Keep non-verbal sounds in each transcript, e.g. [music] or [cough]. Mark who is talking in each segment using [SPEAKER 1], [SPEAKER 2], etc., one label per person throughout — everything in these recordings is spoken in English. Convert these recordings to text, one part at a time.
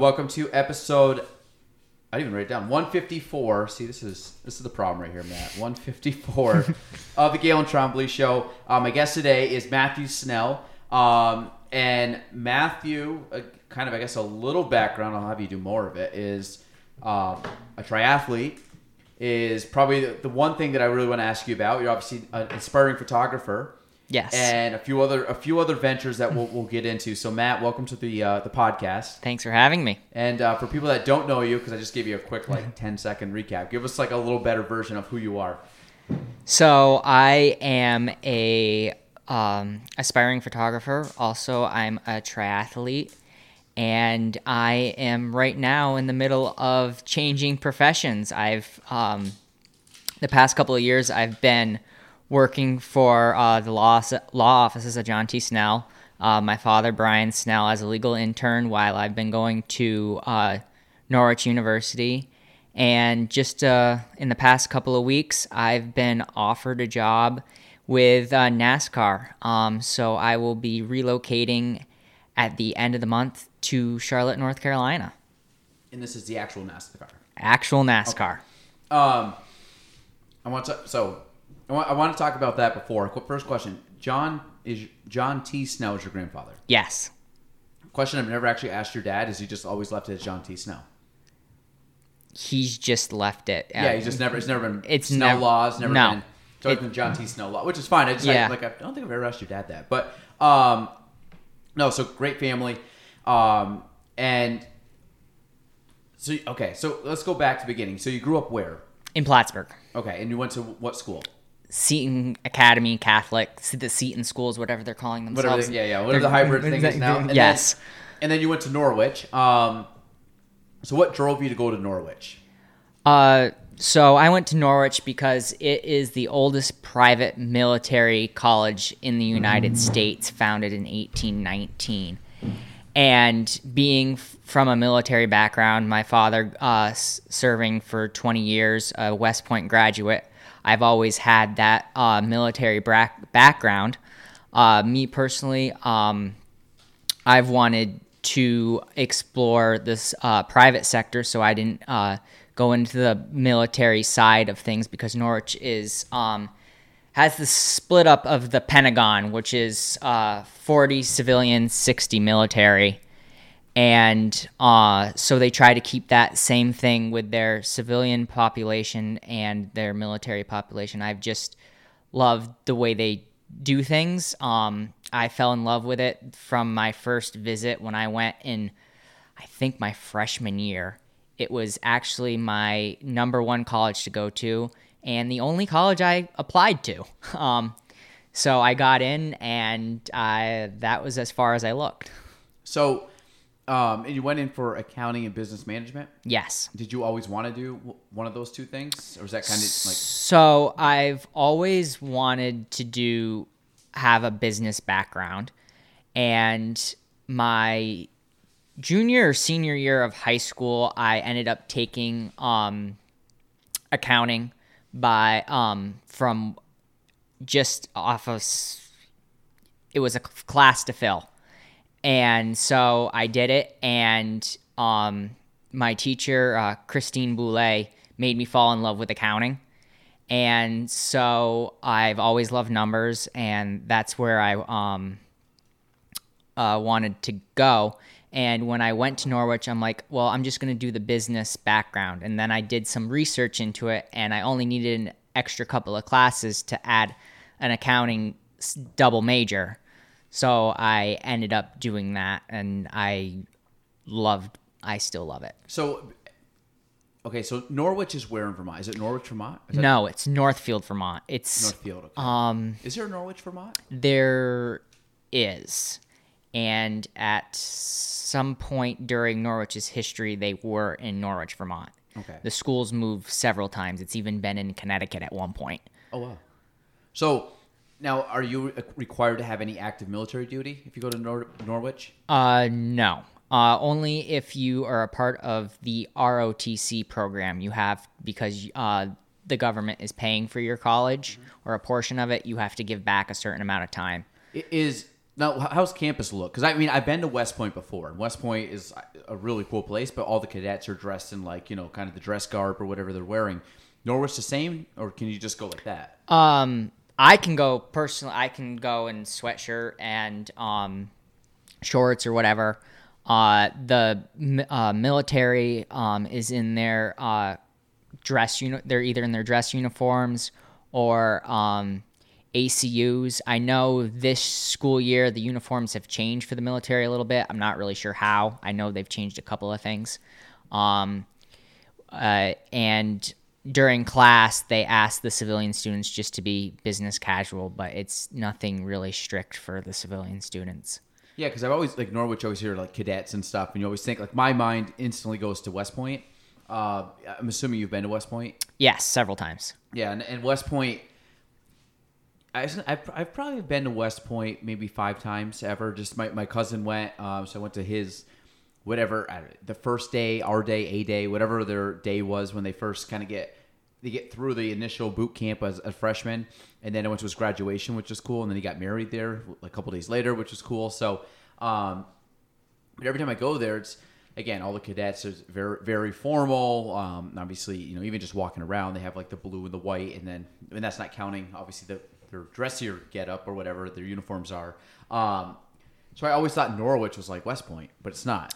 [SPEAKER 1] Welcome to episode. I didn't even write it down. 154. See, this is this is the problem right here, Matt. 154 [laughs] of the Gaelan Trombley Show. Um, my guest today is Matthew Snell. Um, and Matthew, uh, kind of, I guess, a little background. I'll have you do more of it. Is um, a triathlete. Is probably the, the one thing that I really want to ask you about. You're obviously an inspiring photographer
[SPEAKER 2] Yes.
[SPEAKER 1] and a few other a few other ventures that we'll, we'll get into. So Matt, welcome to the uh, the podcast.
[SPEAKER 2] Thanks for having me.
[SPEAKER 1] And uh, for people that don't know you, because I just gave you a quick like [laughs] 10 second recap, give us like a little better version of who you are.
[SPEAKER 2] So I am a um, aspiring photographer. Also, I'm a triathlete, and I am right now in the middle of changing professions. I've um, the past couple of years I've been working for uh, the law law offices of John T. Snell. Uh, my father, Brian Snell, as a legal intern, while I've been going to uh, Norwich University. And just uh, in the past couple of weeks, I've been offered a job with uh, NASCAR. Um, so I will be relocating at the end of the month to Charlotte, North Carolina.
[SPEAKER 1] And this is the actual NASCAR.
[SPEAKER 2] Actual NASCAR.
[SPEAKER 1] Um, I want to so I want, I want to talk about that before. First question: John is John T. Snow is your grandfather?
[SPEAKER 2] Yes.
[SPEAKER 1] Question I've never actually asked your dad is he just always left it as John T. Snow?
[SPEAKER 2] He's just left it.
[SPEAKER 1] Yeah, he's just never. It's never been.
[SPEAKER 2] It's
[SPEAKER 1] Snell
[SPEAKER 2] never-
[SPEAKER 1] laws. Never
[SPEAKER 2] no.
[SPEAKER 1] been. It's always
[SPEAKER 2] It-
[SPEAKER 1] been John T. Snow law, which is fine. I just
[SPEAKER 2] Yeah.
[SPEAKER 1] like I don't think I've ever asked your dad that, but um, no. So great family, um, and so okay. So let's go back to the beginning. So you grew up where?
[SPEAKER 2] in Plattsburgh.
[SPEAKER 1] Okay, and you went to what school?
[SPEAKER 2] Seton Academy Catholic, the Seton schools, whatever they're calling
[SPEAKER 1] Whatever.
[SPEAKER 2] themselves.
[SPEAKER 1] The, yeah, yeah. Whatever the hybrid thing is now. And
[SPEAKER 2] yes.
[SPEAKER 1] Then, and then you went to Norwich. Um, so what drove you to go to Norwich?
[SPEAKER 2] Uh, so I went to Norwich because it is the oldest private military college in the United States, founded in 1819. And being from a military background, my father uh, serving for 20 years, a West Point graduate, I've always had that uh, military bra- background. Uh, me personally, um, I've wanted to explore this uh, private sector, so I didn't uh, go into the military side of things because Norwich is um, has the split up of the Pentagon, which is uh, 40 civilian, 60 military. And uh, so they try to keep that same thing with their civilian population and their military population. I've just loved the way they do things. Um, I fell in love with it from my first visit when I went in, I think, my freshman year. It was actually my number one college to go to and the only college I applied to. [laughs] Um, so I got in, and I, that was as far as I looked.
[SPEAKER 1] So, um, and you went in for accounting and business management.
[SPEAKER 2] Yes.
[SPEAKER 1] Did you always want to do one of those two things, or was that kind of like?
[SPEAKER 2] So I've always wanted to do have a business background, and my junior or senior year of high school, I ended up taking um, accounting by um, from just off of it was a class to fill, and so I did it, and um, my teacher uh, Christine Boulay, made me fall in love with accounting. And so I've always loved numbers, and that's where I um, uh, wanted to go. And when I went to Norwich, I'm like, well, I'm just going to do the business background. And then I did some research into it, and I only needed an extra couple of classes to add an accounting double major. So I ended up doing that, and I loved. I still love it.
[SPEAKER 1] So, Okay, so Norwich is where in Vermont? Is it Norwich, Vermont? That
[SPEAKER 2] No, it's Northfield, Vermont. It's
[SPEAKER 1] Northfield. Okay.
[SPEAKER 2] um
[SPEAKER 1] is there a Norwich, Vermont?
[SPEAKER 2] there is, and at some point during Norwich's history, they were in Norwich, Vermont.
[SPEAKER 1] Okay.
[SPEAKER 2] The schools moved several times. It's even been in Connecticut at one point.
[SPEAKER 1] Oh wow. So now, are you uh, required to have any active military duty if you go to Nor- Norwich?
[SPEAKER 2] Uh, no. Uh, only if you are a part of the ROTC program. You have because uh, the government is paying for your college or a portion of it. You have to give back a certain amount of time.
[SPEAKER 1] It is now. How's campus look? Because I mean, I've been to West Point before, and West Point is a really cool place. But all the cadets are dressed in like you know, kind of the dress garb or whatever they're wearing. Norwich the same, or can you just go like that?
[SPEAKER 2] Um, I can go personally. I can go in sweatshirt and um, shorts or whatever. Uh, the uh, military um, is in their uh, dress uni- They're either in their dress uniforms or um, ACUs. I know this school year the uniforms have changed for the military a little bit. I'm not really sure how. I know they've changed a couple of things. Um, uh, and during class they ask the civilian students just to be business casual but it's nothing really strict for the civilian students
[SPEAKER 1] Yeah, because I've always like Norwich. Always hear like cadets and stuff, and you always think like my mind instantly goes to West Point. Uh, I'm assuming you've been to West Point.
[SPEAKER 2] yes several times
[SPEAKER 1] Yeah, and, and West Point. I, I've, I've probably been to West Point maybe five times ever. Just my, my cousin went, um, so I went to his whatever don't- the first day, our day, a day, whatever their day was when they first kind of get they get through the initial boot camp as a freshman, and then I went to his graduation, which was cool, and then he got married there a couple days later, which was cool. So, um, but every time I go there, it's again all the cadets is very very formal. Um, obviously, you know, even just walking around, they have like the blue and the white, and then and that's not counting obviously the their dressier get up or whatever their uniforms are. Um, so I always thought Norwich was like West Point, but it's not.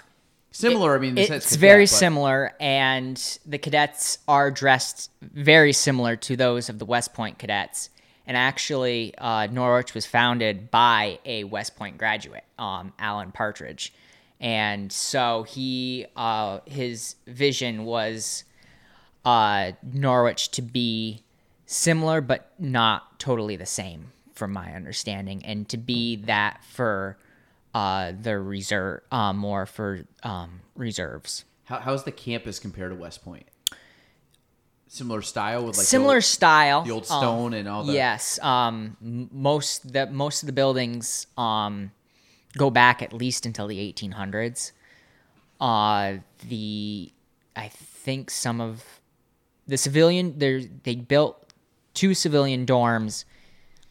[SPEAKER 1] Similar, I mean,
[SPEAKER 2] it's very
[SPEAKER 1] but-
[SPEAKER 2] similar and the cadets are dressed very similar to those of the west point cadets. And actually uh, norwich was founded by a west point graduate um, Alden Partridge. And so he uh, his vision was uh, norwich to be similar but not totally the same from my understanding and to be that for uh, the reserve uh, more for um, reserves.
[SPEAKER 1] How, how's the campus compared to West Point? Similar style with like the
[SPEAKER 2] similar
[SPEAKER 1] old-
[SPEAKER 2] style
[SPEAKER 1] the old
[SPEAKER 2] um,
[SPEAKER 1] stone and all the-
[SPEAKER 2] yes um most the most of the buildings um go back at least until the 1800s uh the i think some of the civilian there they built two civilian dorms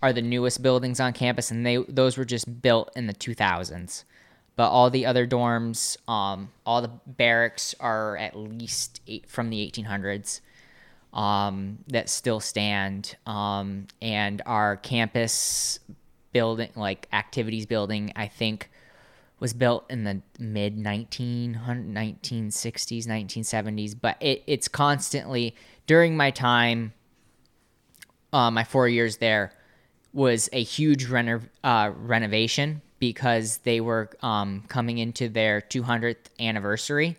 [SPEAKER 2] are the newest buildings on campus and they those were just built in the 2000s but all the other dorms um all the barracks are at least eight, from the 1800s um, that still stand. Um, and our campus building, like activities building, I think was built in the mid 1960s, 1970s. But it, it's constantly, during my time, uh, my four years there, was a huge reno- uh, renovation because they were um, coming into their 200th anniversary.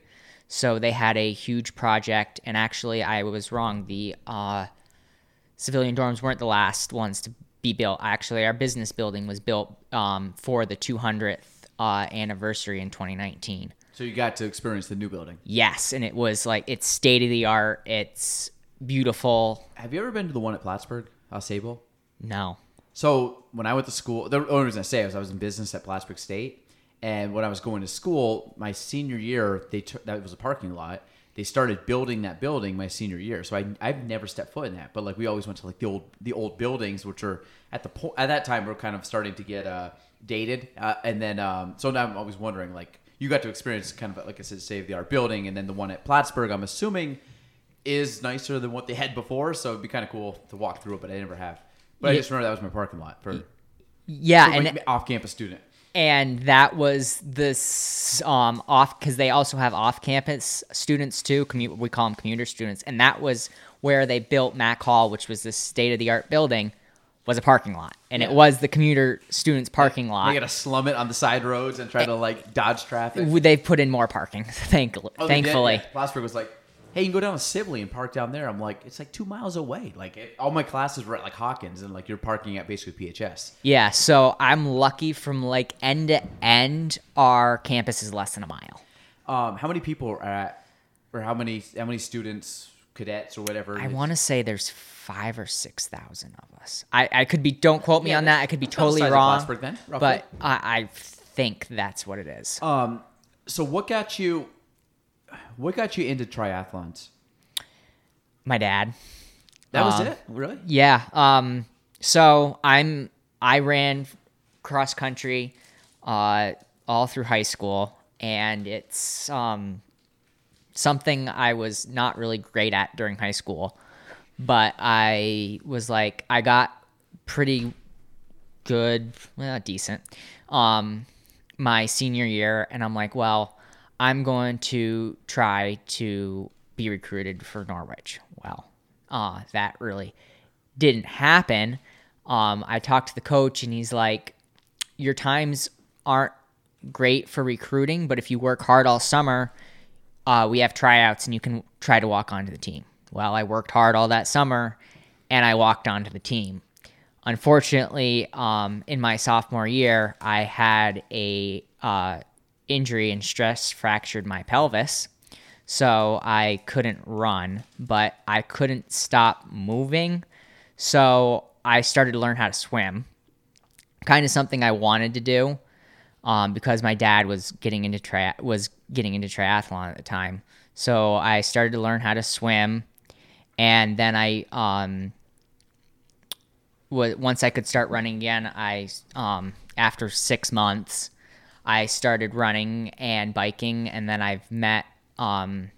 [SPEAKER 2] So they had a huge project, and actually, I was wrong. The uh, civilian dorms weren't the last ones to be built. Actually, our business building was built um, for the 200th uh, anniversary in 2019.
[SPEAKER 1] So you got to experience the new building.
[SPEAKER 2] Yes, and it was like it's state of the art. It's beautiful.
[SPEAKER 1] Have you ever been to the one at Plattsburgh, uh, Sable?
[SPEAKER 2] No,
[SPEAKER 1] So when I went to school, the only reason I say it was I was in business at Plattsburgh State, and when I was going to school, my senior year, they took that was a parking lot. They started building that building my senior year, so I I've never stepped foot in that. But like we always went to like the old the old buildings, which are at the po- at that time were kind of starting to get uh, dated, uh, and then um, so now I'm always wondering like you got to experience kind of like I said, save the art building, and then the one at Plattsburgh, I'm assuming is nicer than what they had before, so it'd be kind of cool to walk through it, but I never have. But I just remember that was my parking lot for,
[SPEAKER 2] yeah,
[SPEAKER 1] for
[SPEAKER 2] and
[SPEAKER 1] off-campus student.
[SPEAKER 2] and that was this um off because they also have off-campus students too commu- we call them commuter students. And that was where they built Mack Hall which was this state-of-the-art building was a parking lot. And it was the commuter students parking
[SPEAKER 1] They
[SPEAKER 2] lot
[SPEAKER 1] gotta slum it on the side roads and try to like dodge traffic.
[SPEAKER 2] they've put in more parking [laughs] thank-
[SPEAKER 1] Oh,
[SPEAKER 2] thankfully.
[SPEAKER 1] Yeah. Plattsburgh was like, "Hey, you can go down to Sibley and park down there." I'm like, "It's like two miles away." Like it, all my classes were at like Hawkins, and like you're parking at basically PHS.
[SPEAKER 2] Yeah, so I'm lucky from like end to end, our campus is less than a mile.
[SPEAKER 1] Um, how many people are at, or how many how many students, cadets, or whatever?
[SPEAKER 2] I want to say there's five or six thousand of us. I, I could be. Don't quote me
[SPEAKER 1] Yeah,
[SPEAKER 2] on that. I could be totally wrong.
[SPEAKER 1] Then,
[SPEAKER 2] but I, I think that's what it is.
[SPEAKER 1] Um, so what got you? What got you into triathlons?
[SPEAKER 2] My dad.
[SPEAKER 1] That was
[SPEAKER 2] Um,
[SPEAKER 1] it, really?
[SPEAKER 2] Yeah. Um. So I'm. I ran cross country, uh, all through high school, and it's um something I was not really great at during high school, but I was like I got pretty good, well, decent, um, my senior year, and I'm like, well, I'm going to try to be recruited for Norwich. Well, uh, that really didn't happen. Um, I talked to the coach, and he's like, your times aren't great for recruiting, but if you work hard all summer, uh, we have tryouts and you can try to walk onto the team. Well, I worked hard all that summer and I walked onto the team. Unfortunately, um, in my sophomore year, I had a uh, injury and stress fractured my pelvis, so I couldn't run, but I couldn't stop moving. So I started to learn how to swim, kind of something I wanted to do um, because my dad was getting into tri- was getting into triathlon at the time. So I started to learn how to swim, and then I um, wa- once I could start running again, I um, after six months, I started running and biking, and then I've met. Um,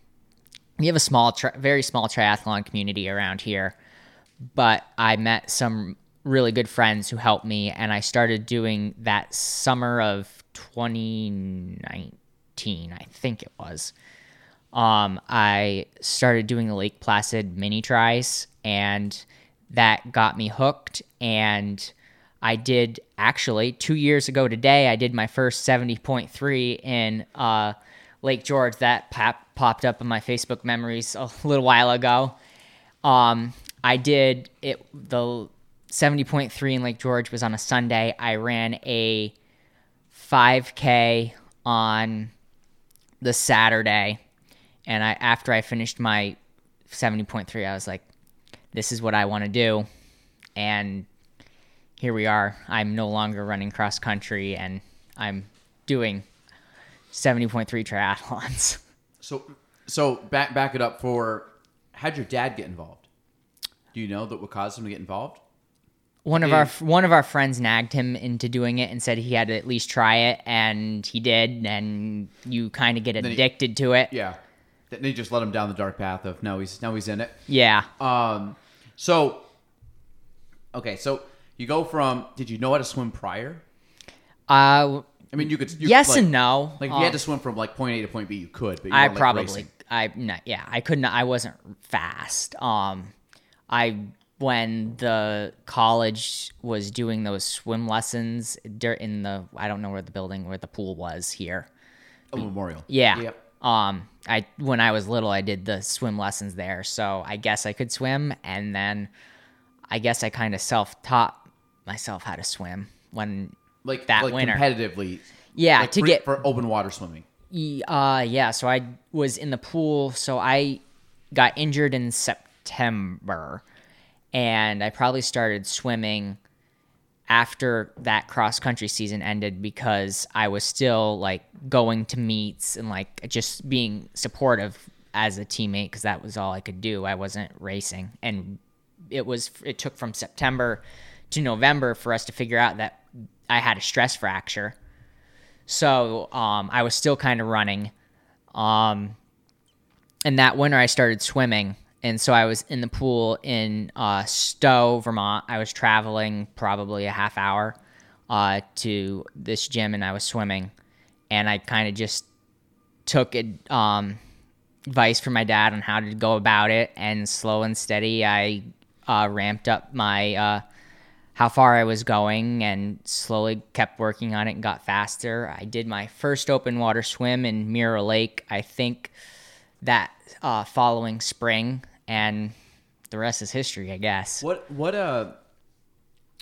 [SPEAKER 2] we have a small, tri- very small triathlon community around here, but I met some really good friends who helped me, and I started doing that summer of 2019, I think it was. Um, I started doing the Lake Placid mini tries, and that got me hooked. And I did actually two years ago today. I did my first 70.3 in uh, Lake George. That pop- popped up in my Facebook memories a little while ago. Um, I did it. The 70.3 in Lake George was on a Sunday. I ran a 5K on the Saturday, and I after I finished my 70.3, I was like, "This is what I want to do," and here we are. I'm no longer running cross country, and I'm doing 70.3 triathlons. [laughs]
[SPEAKER 1] So, so back back it up for how'd your dad get involved? Do you know that what caused him to get involved?
[SPEAKER 2] one of our one of our friends nagged him into doing it and said he had to at least try it, and he did. And you kind of get
[SPEAKER 1] he-
[SPEAKER 2] addicted to it.
[SPEAKER 1] Yeah, then he just let him down the dark path of now he's now he's in it.
[SPEAKER 2] Yeah.
[SPEAKER 1] Um, so okay, so you go from did you know how to swim prior?
[SPEAKER 2] Uh,
[SPEAKER 1] I mean, you could you,
[SPEAKER 2] yes
[SPEAKER 1] like,
[SPEAKER 2] and no.
[SPEAKER 1] Like if
[SPEAKER 2] Um,
[SPEAKER 1] you had to swim from like point A to point B, you could, but you
[SPEAKER 2] I
[SPEAKER 1] like,
[SPEAKER 2] probably
[SPEAKER 1] racing.
[SPEAKER 2] I no, yeah I couldn't I wasn't fast. Um, I when the college was doing those swim lessons in the I don't know where the building where the pool was here.
[SPEAKER 1] a memorial.
[SPEAKER 2] Yeah.
[SPEAKER 1] Yep.
[SPEAKER 2] Um, I when I was little, I did the swim lessons there, so I guess I could swim, and then I guess I kind of self taught myself how to swim when
[SPEAKER 1] Like
[SPEAKER 2] that
[SPEAKER 1] like
[SPEAKER 2] winter.
[SPEAKER 1] competitively.
[SPEAKER 2] Yeah,
[SPEAKER 1] like
[SPEAKER 2] to
[SPEAKER 1] for,
[SPEAKER 2] get
[SPEAKER 1] for open water swimming.
[SPEAKER 2] Uh, yeah. So I was in the pool. So I got injured in September, and I probably started swimming after that cross country season ended because I was still like going to meets and like just being supportive as a teammate because that was all I could do. I wasn't racing, and it was it took from September to November for us to figure out that I had a stress fracture. So um, I was still kind of running. Um, and that winter, I started swimming. And so I was in the pool in uh, Stowe, Vermont. I was traveling probably a half hour uh, to this gym and I was swimming. And I kind of just took it, um, advice from my dad on how to go about it. And slow and steady, I uh, ramped up my uh, how far I was going and slowly kept working on it and got faster. I did my first open water swim in Mirror Lake, I think that uh, following spring, and the rest is history, I guess.
[SPEAKER 1] What what uh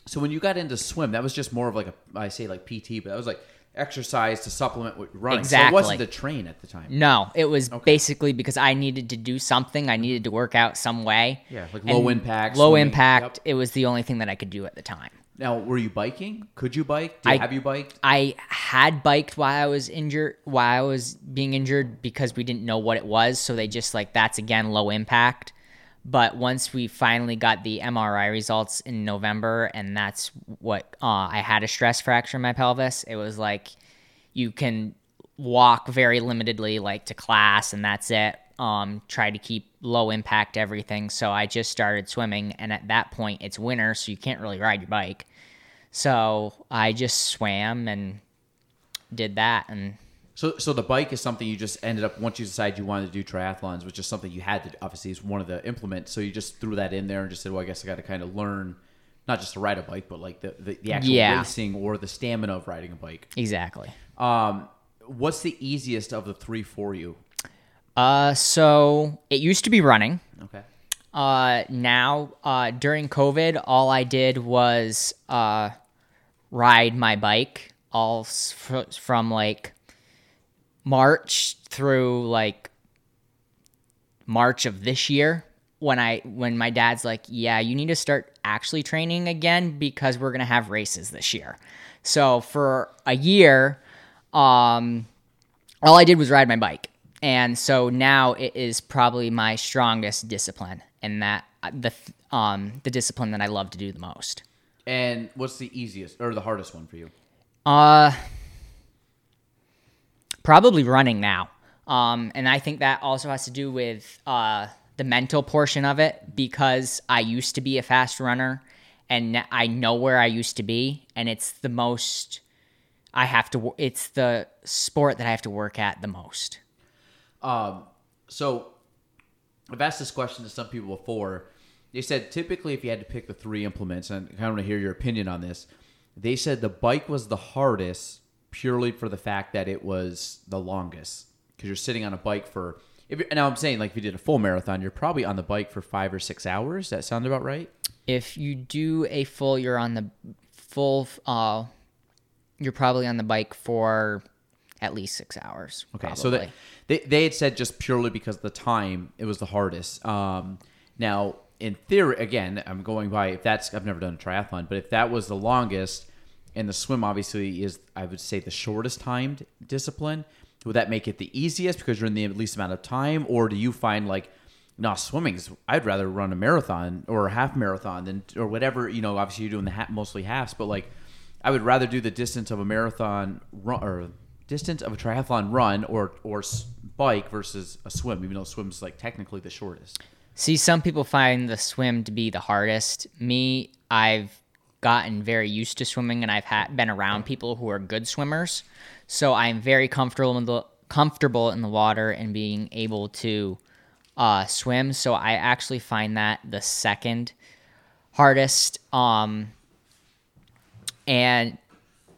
[SPEAKER 1] so when you got into swim, that was just more of like a I say like PT, but that was like exercise to supplement what you're running. So it wasn't the train at the time.
[SPEAKER 2] No, it was basically because I needed to do something. I needed to work out some way.
[SPEAKER 1] Yeah, like
[SPEAKER 2] And
[SPEAKER 1] low impact,
[SPEAKER 2] Low
[SPEAKER 1] swimming.
[SPEAKER 2] impact.
[SPEAKER 1] Yep.
[SPEAKER 2] It was the only thing that I could do at the time.
[SPEAKER 1] Now, were you biking? Could you bike? Did,
[SPEAKER 2] I-
[SPEAKER 1] have you biked?
[SPEAKER 2] I had biked while I was injured, while I was being injured because we didn't know what it was. So they just like, that's again low impact. But once we finally got the MRI results in November, and that's what uh, I had a stress fracture in my pelvis, it was like you can walk very limitedly, like to class, and that's it. Um, try to keep low impact everything. So I just started swimming, and at that point, it's winter, so you can't really ride your bike. So I just swam and did that, and
[SPEAKER 1] So, so the bike is something you just ended up once you decided you wanted to do triathlons, which is something you had to obviously is one of the implement. So you just threw that in there and just said, "Well, I guess I got to kind of learn not just to ride a bike, but like the the, the actual
[SPEAKER 2] Yeah.
[SPEAKER 1] racing or the stamina of riding a bike."
[SPEAKER 2] exactly.
[SPEAKER 1] Um, what's the easiest of the three for you?
[SPEAKER 2] Uh, so it used to be running.
[SPEAKER 1] Okay.
[SPEAKER 2] Uh, now, uh, during COVID, all I did was uh, ride my bike all fr- from like March through like March of this year. When I when my dad's like, yeah, you need to start actually training again because we're gonna have races this year. So for a year, um, all I did was ride my bike. And so now it is probably my strongest discipline and that the um the discipline that I love to do the most.
[SPEAKER 1] And what's the easiest or the hardest one for you?
[SPEAKER 2] Uh probably running now. Um and I think that also has to do with uh the mental portion of it because I used to be a fast runner and I know where I used to be and it's the most I have to it's the sport that I have to work at the most.
[SPEAKER 1] Um, so I've asked this question to some people before. They said typically if you had to pick the three implements, and I kind of want to hear your opinion on this. They said the bike was the hardest purely for the fact that it was the longest because you're sitting on a bike for. If you're, now I'm saying like if you did a full marathon, you're probably on the bike for five or six hours. That sound about right?
[SPEAKER 2] if you do a full you're on the full uh you're probably on the bike for at least six hours
[SPEAKER 1] Okay,
[SPEAKER 2] probably.
[SPEAKER 1] so that they they had said just purely because of the time it was the hardest. Um, now in theory, again, I'm going by if that's I've never done a triathlon, but if that was the longest, and the swim obviously is I would say the shortest timed discipline, would that make it the easiest because you're in the least amount of time, or do you find like no swimming is I'd rather run a marathon or a half marathon than or whatever you know obviously you're doing the ha- mostly halves, but like I would rather do the distance of a marathon run or distance of a triathlon run or or bike versus a swim, even though swim's like technically the shortest.
[SPEAKER 2] see some people find the swim to be the hardest. Me i've gotten very used to swimming and i've had been around people who are good swimmers. So i'm very comfortable in the comfortable in the water and being able to uh, swim. So i actually find that the second hardest um and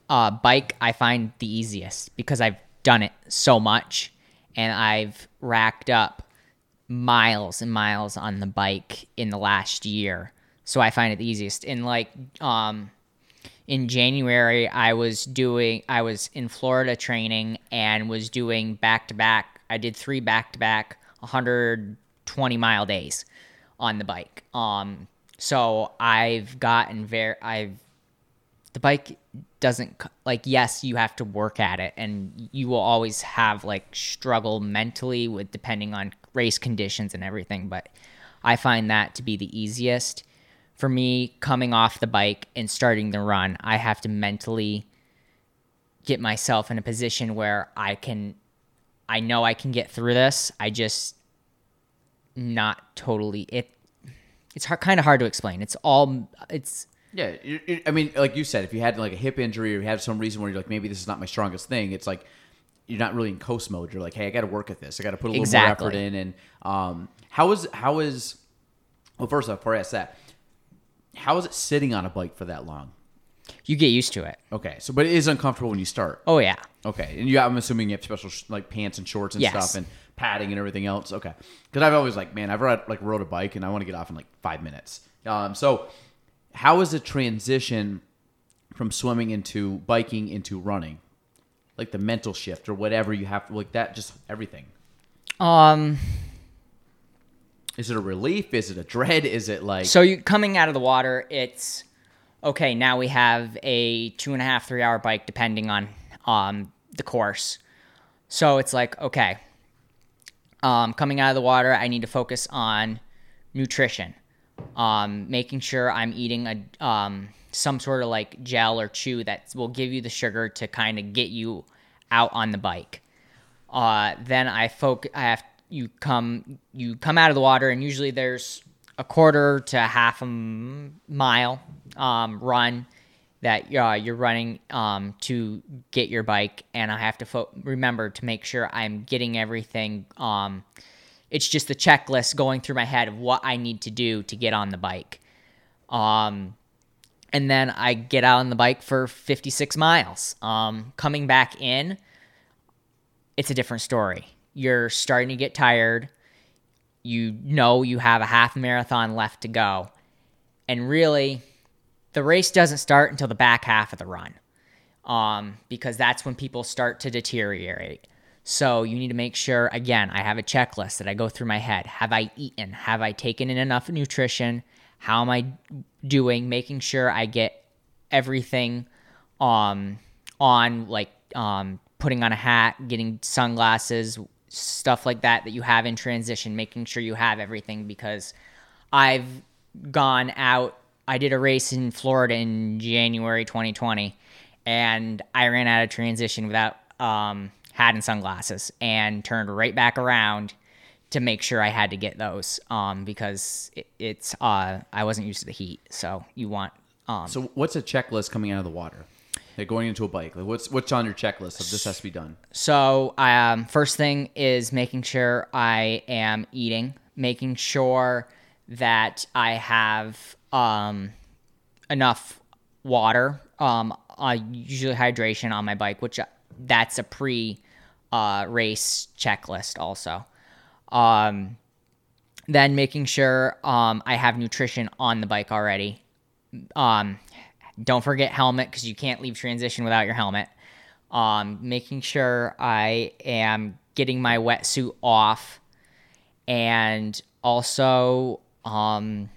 [SPEAKER 2] uh, bike I find the easiest because I've done it so much and I've racked up miles and miles on the bike in the last year. So I find it the easiest. In like um in January I was doing I was in Florida training and was doing back to back. I did 3 back to back 120 mile days on the bike. Um so I've gotten very I've the bike doesn't like yes you have to work at it and you will always have like struggle mentally with depending on race conditions and everything but i find that to be the easiest for me coming off the bike and starting the run i have to mentally get myself in a position where i can i know i can get through this i just not totally it it's hard, kind of hard to explain it's all it's
[SPEAKER 1] Yeah, I mean, like you said, if you had like a hip injury or you had some reason where you're like, maybe this is not my strongest thing, it's like you're not really in coast mode. You're like, hey, I got to work at this. I got to put a little
[SPEAKER 2] Exactly.
[SPEAKER 1] more effort in. And um, how is how is well, first off, before I ask that, how is it sitting on a bike for that long?
[SPEAKER 2] you get used to it
[SPEAKER 1] Okay, so but it is uncomfortable when you start.
[SPEAKER 2] oh yeah
[SPEAKER 1] Okay, and you, I'm assuming you have special sh- like pants and shorts and
[SPEAKER 2] Yes.
[SPEAKER 1] stuff. And padding and everything else. Okay, because I've always like, man, I've rode, like rode a bike and I want to get off in like five minutes. Um, so how is the transition from swimming into biking into running? Like the mental shift or whatever you have to like that, just everything.
[SPEAKER 2] Um,
[SPEAKER 1] Is it a relief? Is it a dread? Is it like
[SPEAKER 2] so you coming out of the water, it's okay. Now we have a two and a half, three hour bike, depending on um the course. So it's like okay, um, coming out of the water, I need to focus on nutrition, um, making sure I'm eating a um some sort of like gel or chew that will give you the sugar to kind of get you out on the bike. Uh, then I foc I have you come you come out of the water and usually there's a quarter to half a mile um, run that uh, you're running um, to get your bike. And I have to fo- remember to make sure I'm getting everything um, it's just the checklist going through my head of what I need to do to get on the bike. Um, and then I get out on the bike for 56 miles. Um, coming back in it's a different story. You're starting to get tired. You know you have a half marathon left to go. And really, the race doesn't start until the back half of the run um, because that's when people start to deteriorate. So you need to make sure, again, I have a checklist that I go through my head. Have I eaten? Have I taken in enough nutrition? How am I doing? Making sure I get everything um, on, like um, putting on a hat, getting sunglasses, stuff like that that you have in transition, making sure you have everything because I've gone out. I did a race in Florida in January 2020 and I ran out of transition without um, hat and sunglasses and turned right back around to make sure I had to get those um, because it, it's uh, I wasn't used to the heat. So you want um,
[SPEAKER 1] so? What's a checklist coming out of the water? Like going into a bike, like what's what's on your checklist of this has to be done?
[SPEAKER 2] So, um, first thing is making sure I am eating, making sure that I have um, enough water, um, usually hydration on my bike, which uh, that's a pre uh, race checklist also. Um, then making sure um, I have nutrition on the bike already. Um, don't forget helmet because you can't leave transition without your helmet. Um, making sure I am getting my wetsuit off, and also um,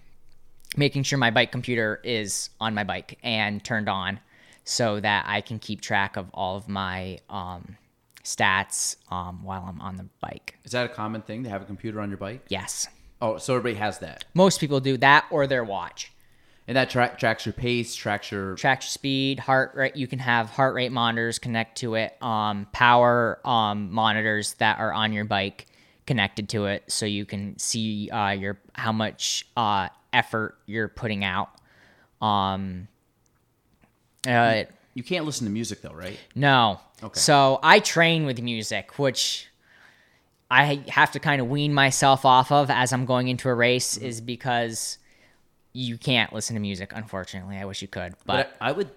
[SPEAKER 2] making sure my bike computer is on my bike and turned on, so that I can keep track of all of my um, stats um, while I'm on the bike.
[SPEAKER 1] Is that a common thing to have a computer on your bike?
[SPEAKER 2] Yes,
[SPEAKER 1] Oh, so everybody has that,
[SPEAKER 2] most people do that or their watch.
[SPEAKER 1] And that tra- tracks your pace, tracks your
[SPEAKER 2] track your speed, heart rate. You can have heart rate monitors connect to it. Um, power um, monitors that are on your bike connected to it, so you can see uh, your how much uh, effort you're putting out. Um, uh,
[SPEAKER 1] You can't listen to music though, right?
[SPEAKER 2] no.
[SPEAKER 1] Okay.
[SPEAKER 2] So I train with music, which I have to kind of wean myself off of as I'm going into a race,
[SPEAKER 1] Mm-hmm.
[SPEAKER 2] is because you can't listen to music. Unfortunately, I wish you could, but
[SPEAKER 1] But I, I would.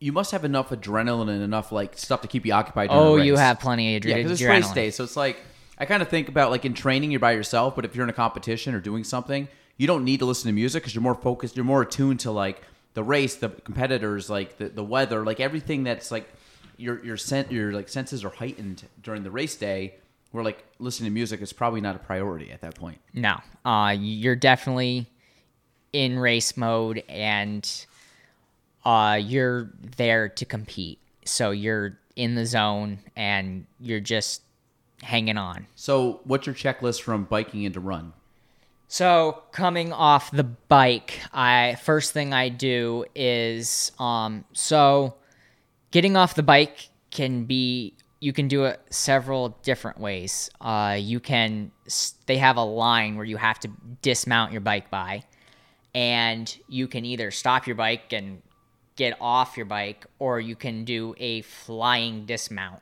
[SPEAKER 1] You must have enough adrenaline and enough like stuff to keep you occupied. during
[SPEAKER 2] Oh, you have plenty of adre-
[SPEAKER 1] Yeah, because it's
[SPEAKER 2] adrenaline.
[SPEAKER 1] race day, so it's like I kind of think about like in training, you're by yourself, but if you're in a competition or doing something, you don't need to listen to music because you're more focused, you're more attuned to like the race, the competitors, like the, the weather, like everything that's like your your sen- your like senses are heightened during the race day. Where like listening to music is probably not a priority at that point.
[SPEAKER 2] No, uh, you're definitely in race mode, and uh, you're there to compete. So you're in the zone, and you're just hanging on.
[SPEAKER 1] So, what's your checklist from biking into run?
[SPEAKER 2] So coming off the bike, I first thing I do is um so getting off the bike can be you can do it several different ways. Uh you can they have a line where you have to dismount your bike by and you can either stop your bike and get off your bike or you can do a flying dismount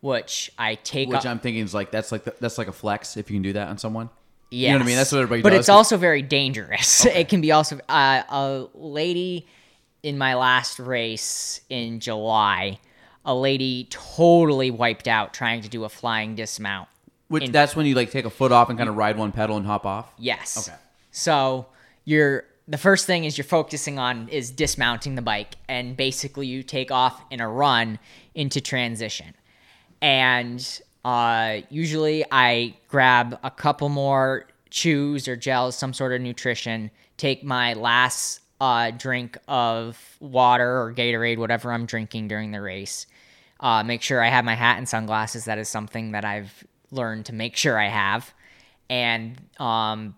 [SPEAKER 2] which I take
[SPEAKER 1] Which
[SPEAKER 2] off-
[SPEAKER 1] I'm thinking is like that's like the, that's like a flex if you can do that on someone.
[SPEAKER 2] Yes.
[SPEAKER 1] You know what I mean? That's what everybody
[SPEAKER 2] but
[SPEAKER 1] does.
[SPEAKER 2] it's also very dangerous. [laughs] It can be also uh, a lady in my last race in July. A lady totally wiped out trying to do a flying dismount.
[SPEAKER 1] Which
[SPEAKER 2] In-
[SPEAKER 1] that's when you like take a foot off and kind of ride one pedal and hop off.
[SPEAKER 2] Yes.
[SPEAKER 1] Okay.
[SPEAKER 2] So you're the first thing is you're focusing on is dismounting the bike, and basically you take off in a run into transition. And uh, usually I grab a couple more chews or gels, some sort of nutrition. Take my last uh, drink of water or Gatorade, whatever I'm drinking during the race. Uh, make sure I have my hat and sunglasses. That is something that I've learned to make sure I have. And um,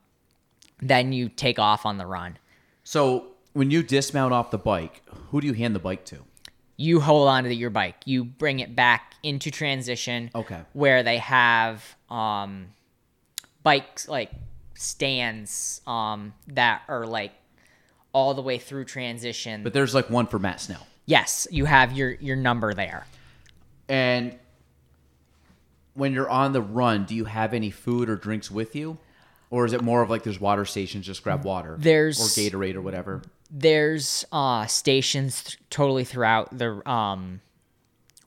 [SPEAKER 2] then you take off on the run.
[SPEAKER 1] So when you dismount off the bike, who do you hand the bike to?
[SPEAKER 2] You hold on to your bike. You bring it back into transition.
[SPEAKER 1] Okay.
[SPEAKER 2] Where they have um, bikes like stands um, that are like all the way through transition.
[SPEAKER 1] But there's like one for Matt Snell.
[SPEAKER 2] yes, you have your your number there.
[SPEAKER 1] And when you're on the run, do you have any food or drinks with you? Or is it more of like there's water stations, just grab water?
[SPEAKER 2] There's-
[SPEAKER 1] or Gatorade or whatever.
[SPEAKER 2] there's uh stations th- totally throughout the um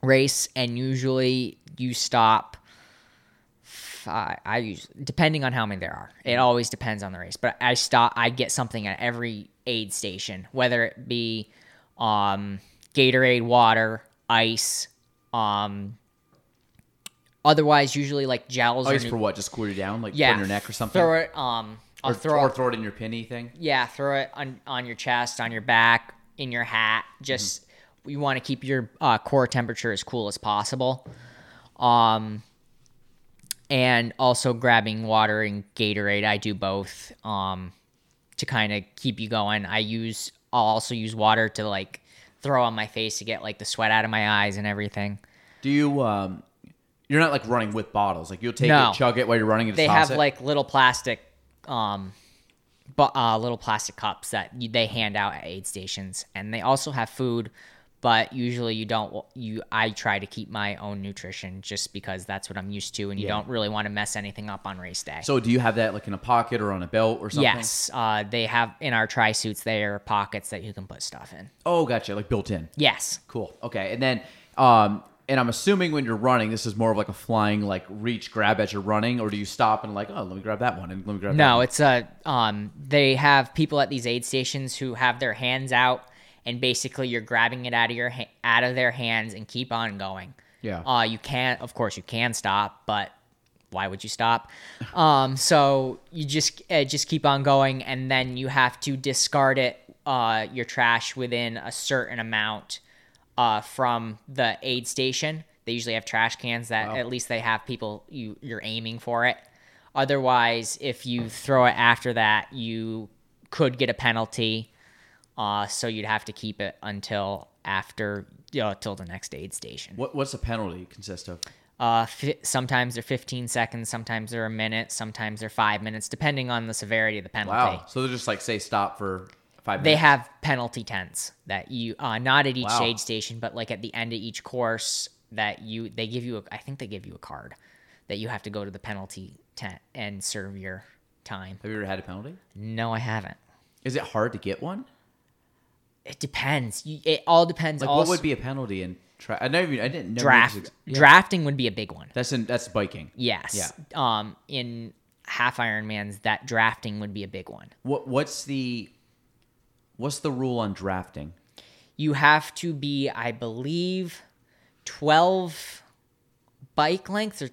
[SPEAKER 2] race and usually you stop I use depending on how many there are it always depends on the race but i stop i get something at every aid station whether it be um gatorade water ice um otherwise usually like gels
[SPEAKER 1] Ice
[SPEAKER 2] or nu-
[SPEAKER 1] for what? Just cool you down, like
[SPEAKER 2] yeah
[SPEAKER 1] put in your neck or something,
[SPEAKER 2] throw it um I'll
[SPEAKER 1] or,
[SPEAKER 2] throw
[SPEAKER 1] or
[SPEAKER 2] it
[SPEAKER 1] throw it in your pinny thing.
[SPEAKER 2] yeah, throw it on on your chest, on your back, in your hat. Just you want to keep your uh, core temperature as cool as possible. Um, and also grabbing water and Gatorade. I do both. Um, to kind of keep you going. I use. I'll also use water to like throw on my face to get like the sweat out of my eyes and everything.
[SPEAKER 1] Do you? um You're not like running with bottles. Like you'll take
[SPEAKER 2] No.
[SPEAKER 1] it, chug it while you're running, and
[SPEAKER 2] they have
[SPEAKER 1] it?
[SPEAKER 2] like little plastic um but uh little plastic cups that you, they hand out at aid stations and they also have food but usually you don't you I try to keep my own nutrition just because that's what I'm used to and you
[SPEAKER 1] Yeah.
[SPEAKER 2] don't really want to mess anything up on race day.
[SPEAKER 1] So do you have that like in a pocket or on a belt or something?
[SPEAKER 2] yes, uh, they have in our tri suits there are pockets that you can put stuff in.
[SPEAKER 1] Oh, gotcha. Like built in.
[SPEAKER 2] Yes.
[SPEAKER 1] Cool. Okay. And then, um, and I'm assuming when you're running, this is more of like a flying, like reach grab as you're running, or do you stop and like, oh, let me grab that one and let me grab that
[SPEAKER 2] No, it's a um they have people at these aid stations who have their hands out and basically you're grabbing it out of your ha- out of their hands and keep on going.
[SPEAKER 1] Yeah.
[SPEAKER 2] Uh you can't of course you can stop, but why would you stop? [laughs] Um so you just uh, just keep on going and then you have to discard it uh your trash within a certain amount uh from the aid station. They usually have trash cans that
[SPEAKER 1] Wow.
[SPEAKER 2] at least they have people you you're aiming for it. Otherwise, if you throw it after that, you could get a penalty. Uh, so you'd have to keep it until after, you know, till the next aid station.
[SPEAKER 1] What, what's the penalty consist of?
[SPEAKER 2] Uh, fi- sometimes they're 15 seconds, sometimes they're a minute, sometimes they're five minutes, depending on the severity of the penalty.
[SPEAKER 1] Wow. So they're just like say stop for five minutes.
[SPEAKER 2] They have penalty tents that you, uh, not at each
[SPEAKER 1] Wow.
[SPEAKER 2] aid station, but like at the end of each course that you, they give you, a, I think they give you a card that you have to go to the penalty tent and serve your time.
[SPEAKER 1] Have you ever had a penalty?
[SPEAKER 2] No, I haven't.
[SPEAKER 1] Is it hard to get one?
[SPEAKER 2] It depends. You, it all depends.
[SPEAKER 1] Like,
[SPEAKER 2] also,
[SPEAKER 1] what would be a penalty in? Tra- I never, even- I didn't know.
[SPEAKER 2] draft?
[SPEAKER 1] ex- Yeah.
[SPEAKER 2] Drafting would be a big one.
[SPEAKER 1] That's in that's biking.
[SPEAKER 2] Yes. Yeah. Um, in half Ironmans, that drafting would be a big one.
[SPEAKER 1] What what's the what's the rule on drafting?
[SPEAKER 2] You have to be, I believe, twelve bike lengths, or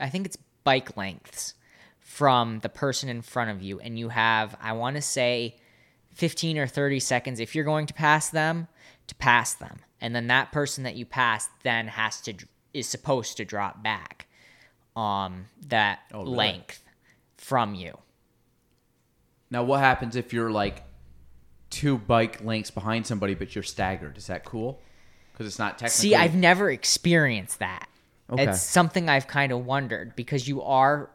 [SPEAKER 2] I think it's bike lengths from the person in front of you, and you have, I want to say, fifteen or thirty seconds if you're going to pass them to pass them, and then that person that you pass then has to is supposed to drop back, um, that
[SPEAKER 1] Oh, really?
[SPEAKER 2] length from you.
[SPEAKER 1] Now, what happens if you're like two bike lengths behind somebody, but you're staggered? Is that cool? Because it's not technically.
[SPEAKER 2] See, I've never experienced that.
[SPEAKER 1] Okay.
[SPEAKER 2] It's something I've kind of wondered because you are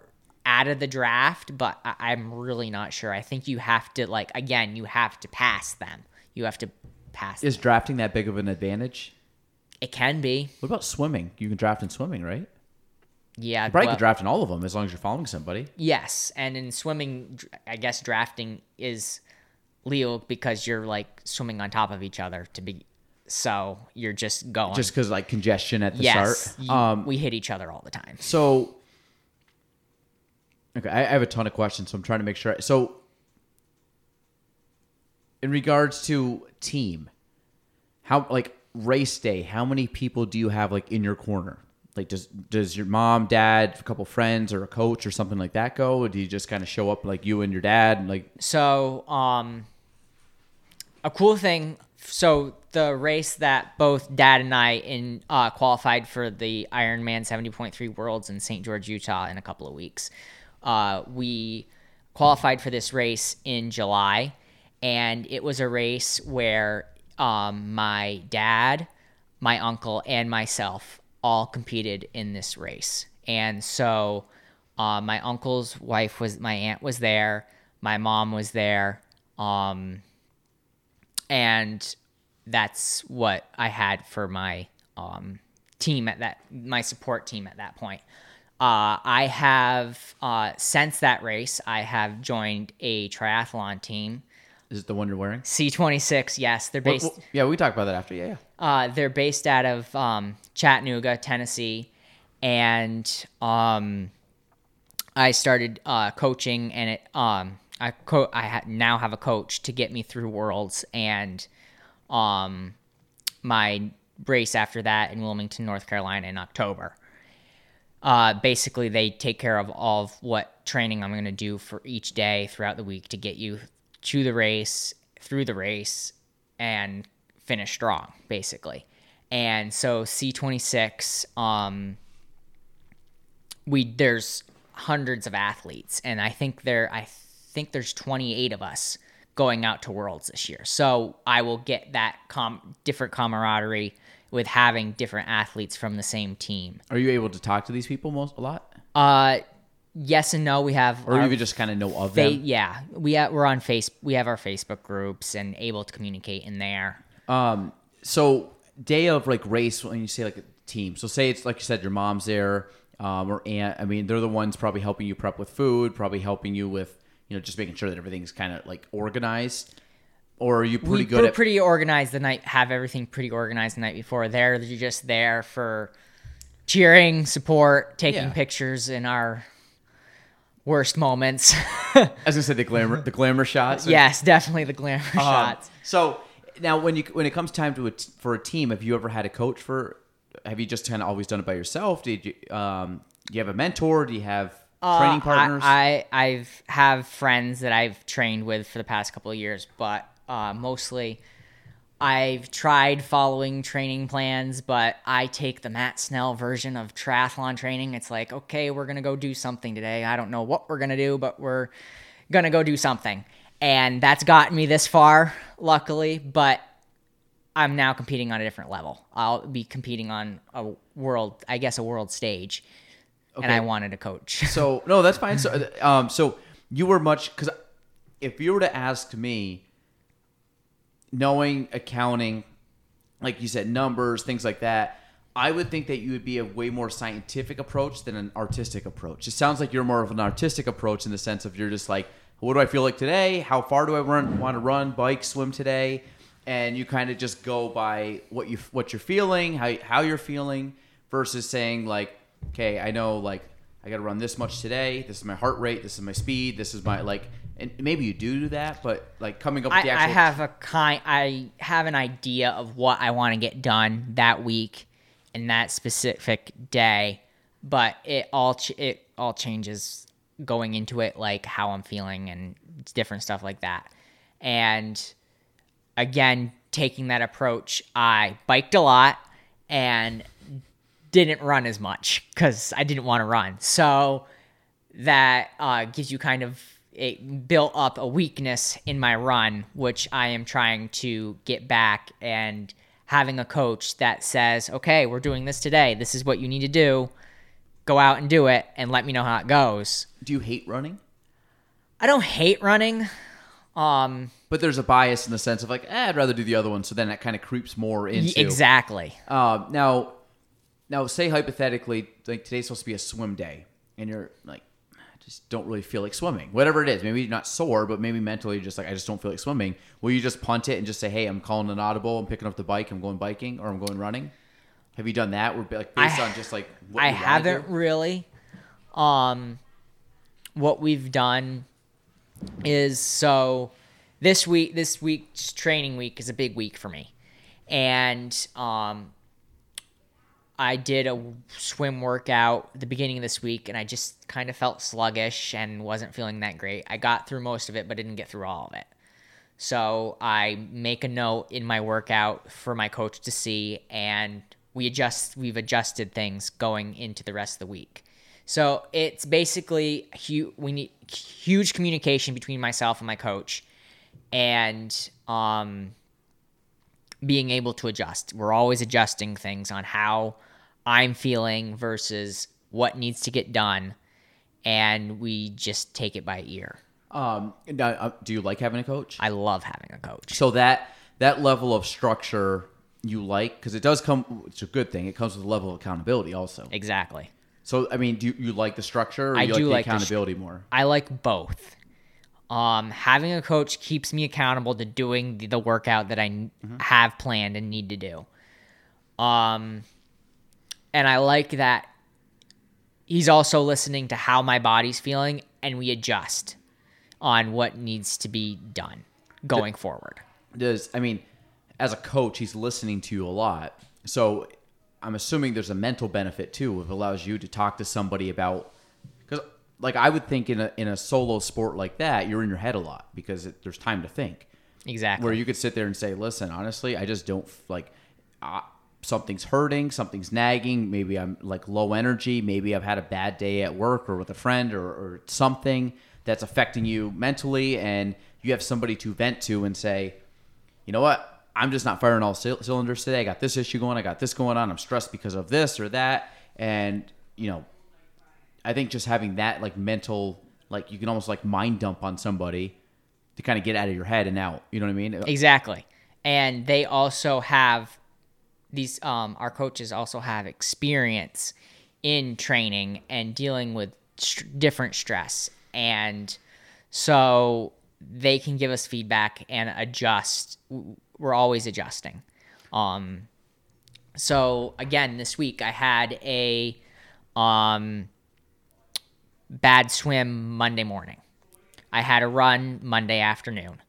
[SPEAKER 2] out of the draft, but I- I'm really not sure. I think you have to like again, you have to pass them. You have to pass.
[SPEAKER 1] Is drafting that big of an advantage?
[SPEAKER 2] it can be,
[SPEAKER 1] What about swimming? You can draft in swimming, right?
[SPEAKER 2] yeah.
[SPEAKER 1] You probably
[SPEAKER 2] well,
[SPEAKER 1] could draft in all of them as long as you're following somebody.
[SPEAKER 2] yes, and in swimming, I guess drafting is legal because you're like swimming on top of each other to be so you're just going.
[SPEAKER 1] Just because like congestion at the
[SPEAKER 2] yes,
[SPEAKER 1] start.
[SPEAKER 2] you-
[SPEAKER 1] Um,
[SPEAKER 2] we hit each other all the time.
[SPEAKER 1] So, okay, I, have a ton of questions, so I'm trying to make sure. So, in regards to team, how like race day, how many people do you have like in your corner? Like, does does your mom, dad, a couple friends, or a coach or something like that go? Or do you just kind of show up like you and your dad? And, like,
[SPEAKER 2] So, um, a cool thing. So the race that both Dad and I in uh, qualified for the Ironman 70.3 Worlds in St. George, Utah, in a couple of weeks. Uh, we qualified for this race in July, and it was a race where um, my dad, my uncle, and myself all competed in this race. And so, uh, my uncle's wife was my aunt was there, my mom was there, um, and that's what I had for my um, team at that my support team at that point. Uh, I have uh, since that race, I have joined a triathlon team.
[SPEAKER 1] is it the one you're wearing?
[SPEAKER 2] C26, yes, they're based.
[SPEAKER 1] what- yeah, we talked about that after. Yeah, yeah.
[SPEAKER 2] Uh, they're based out of um, Chattanooga, Tennessee, and um, I started uh, coaching, and it um, I co- I ha- now have a coach to get me through Worlds, and um, my race after that in Wilmington, North Carolina, in October. Uh, basically, they take care of all of what training I'm going to do for each day throughout the week to get you to the race, through the race, and finish strong, basically. And so C26, um, we there's hundreds of athletes, and I think there I think there's 28 of us going out to Worlds this year. So I will get that com- different camaraderie with having different athletes from the same team.
[SPEAKER 1] Are you able to talk to these people most a lot,
[SPEAKER 2] Uh, yes and no. We have
[SPEAKER 1] or you just kind of know of
[SPEAKER 2] fa-
[SPEAKER 1] them?
[SPEAKER 2] yeah, we ha- we're on face. We have our Facebook groups and able to communicate in there.
[SPEAKER 1] Um, so day of like race when you say like a team. So say it's like you said, your mom's there, um, or aunt. I mean, they're the ones probably helping you prep with food, probably helping you with you know just making sure that everything's kind of like organized. Or are you pretty
[SPEAKER 2] we,
[SPEAKER 1] good
[SPEAKER 2] we're
[SPEAKER 1] at?
[SPEAKER 2] pretty organized the night. Have everything pretty organized the night before. There, you're just there for cheering, support, taking
[SPEAKER 1] Yeah.
[SPEAKER 2] pictures in our worst moments.
[SPEAKER 1] as I said, the glamour, the glamour shots.
[SPEAKER 2] yes, definitely the glamour
[SPEAKER 1] Um,
[SPEAKER 2] shots.
[SPEAKER 1] So now, when you when it comes time to a t- for a team, have you ever had a coach for? Have you just kind of always done it by yourself? Did you um, do you have a mentor? Do you have training
[SPEAKER 2] Uh,
[SPEAKER 1] partners?
[SPEAKER 2] I, I I've have friends that I've trained with for the past couple of years, but uh, mostly I've tried following training plans, but I take the Matt Snell version of triathlon training. It's like, okay, we're gonna go do something today. I don't know what we're gonna do, but we're gonna go do something, and that's gotten me this far, luckily. But I'm now competing on a different level. I'll be competing on a world, I guess, a world stage, and I wanted a coach.
[SPEAKER 1] So no, that's fine. So, [laughs] um, so you were much because if you were to ask me, knowing accounting, like you said, numbers, things like that, I would think that you would be a way more scientific approach than an artistic approach. It sounds like you're more of an artistic approach in the sense of you're just like, what do I feel like today? How far do I run? Want to run, bike, swim today? And you kind of just go by what you what you're feeling, how how you're feeling, versus saying like, okay, I know like I got to run this much today. This is my heart rate. This is my speed. This is my like, and maybe you do do that, but like coming up with
[SPEAKER 2] I,
[SPEAKER 1] the
[SPEAKER 2] I have a kind. I have an idea of what I want to get done that week and that specific day, but it all ch- it all changes going into it, like how I'm feeling and different stuff like that. And again, taking that approach, I biked a lot and didn't run as much because I didn't want to run. So that uh, gives you kind of it built up a weakness in my run, which I am trying to get back and having a coach that says, okay, we're doing this today. This is what you need to do. Go out and do it and let me know how it goes.
[SPEAKER 1] do you hate running?
[SPEAKER 2] I don't hate running. Um,
[SPEAKER 1] But there's a bias in the sense of like, eh, I'd rather do the other one. So then that kind of creeps more into
[SPEAKER 2] exactly.
[SPEAKER 1] Um, now, now say hypothetically, like today's supposed to be a swim day, and you're like, just don't really feel like swimming. Whatever it is, maybe not sore, but maybe mentally just like I just don't feel like swimming. Will you just punt it and just say, "Hey, I'm calling an audible. I'm picking up the bike. I'm going biking, or I'm going running." Have you done that? We're like based
[SPEAKER 2] I-
[SPEAKER 1] on just like what
[SPEAKER 2] I haven't really. Um, what we've done is so this week, this week's training week is a big week for me, and um, I did a swim workout the beginning of this week, and I just kind of felt sluggish and wasn't feeling that great. I got through most of it, but didn't get through all of it. So I make a note in my workout for my coach to see, and we adjust. We've adjusted things going into the rest of the week. So it's basically hu- we need huge communication between myself and my coach, and um, being able to adjust. We're always adjusting things on how I'm feeling versus what needs to get done, and we just take it by ear.
[SPEAKER 1] Um, uh, do you like having a coach?
[SPEAKER 2] I love having a coach.
[SPEAKER 1] So that that level of structure you like because it does come. It's a good thing. It comes with a level of accountability also.
[SPEAKER 2] Exactly.
[SPEAKER 1] So I mean, do you, you like the structure? Or
[SPEAKER 2] I
[SPEAKER 1] you
[SPEAKER 2] do
[SPEAKER 1] like
[SPEAKER 2] like
[SPEAKER 1] the
[SPEAKER 2] the stru-
[SPEAKER 1] accountability more.
[SPEAKER 2] I like both. Um, having a coach keeps me accountable to doing the, the workout that I n- have planned and need to do. Um, and I like that he's also listening to how my body's feeling, and we adjust on what needs to be done going forward.
[SPEAKER 1] Does I mean, as a coach, he's listening to you a lot. So I'm assuming there's a mental benefit too. If it allows you to talk to somebody about because like I would think in a in a solo sport like that, you're in your head a lot because it, there's time to think.
[SPEAKER 2] Exactly.
[SPEAKER 1] where you could sit there and say, "Listen, honestly, I just don't like something's hurting, something's nagging. Maybe I'm like low energy. Maybe I've had a bad day at work or with a friend or, or something that's affecting you mentally, and you have somebody to vent to and say, you know what." I'm just not firing all cyl- cylinders today. I got this issue going. I got this going on. I'm stressed because of this or that. And, you know, I think just having that like mental, like you can almost like mind dump on somebody to kind of get out of your head and out. You know what I mean?
[SPEAKER 2] Exactly. And they also have these um our coaches also have experience in training and dealing with st- different stress. And so they can give us feedback and adjust. We're always adjusting. Um so again this week i had a um bad swim monday morning. I had a run monday afternoon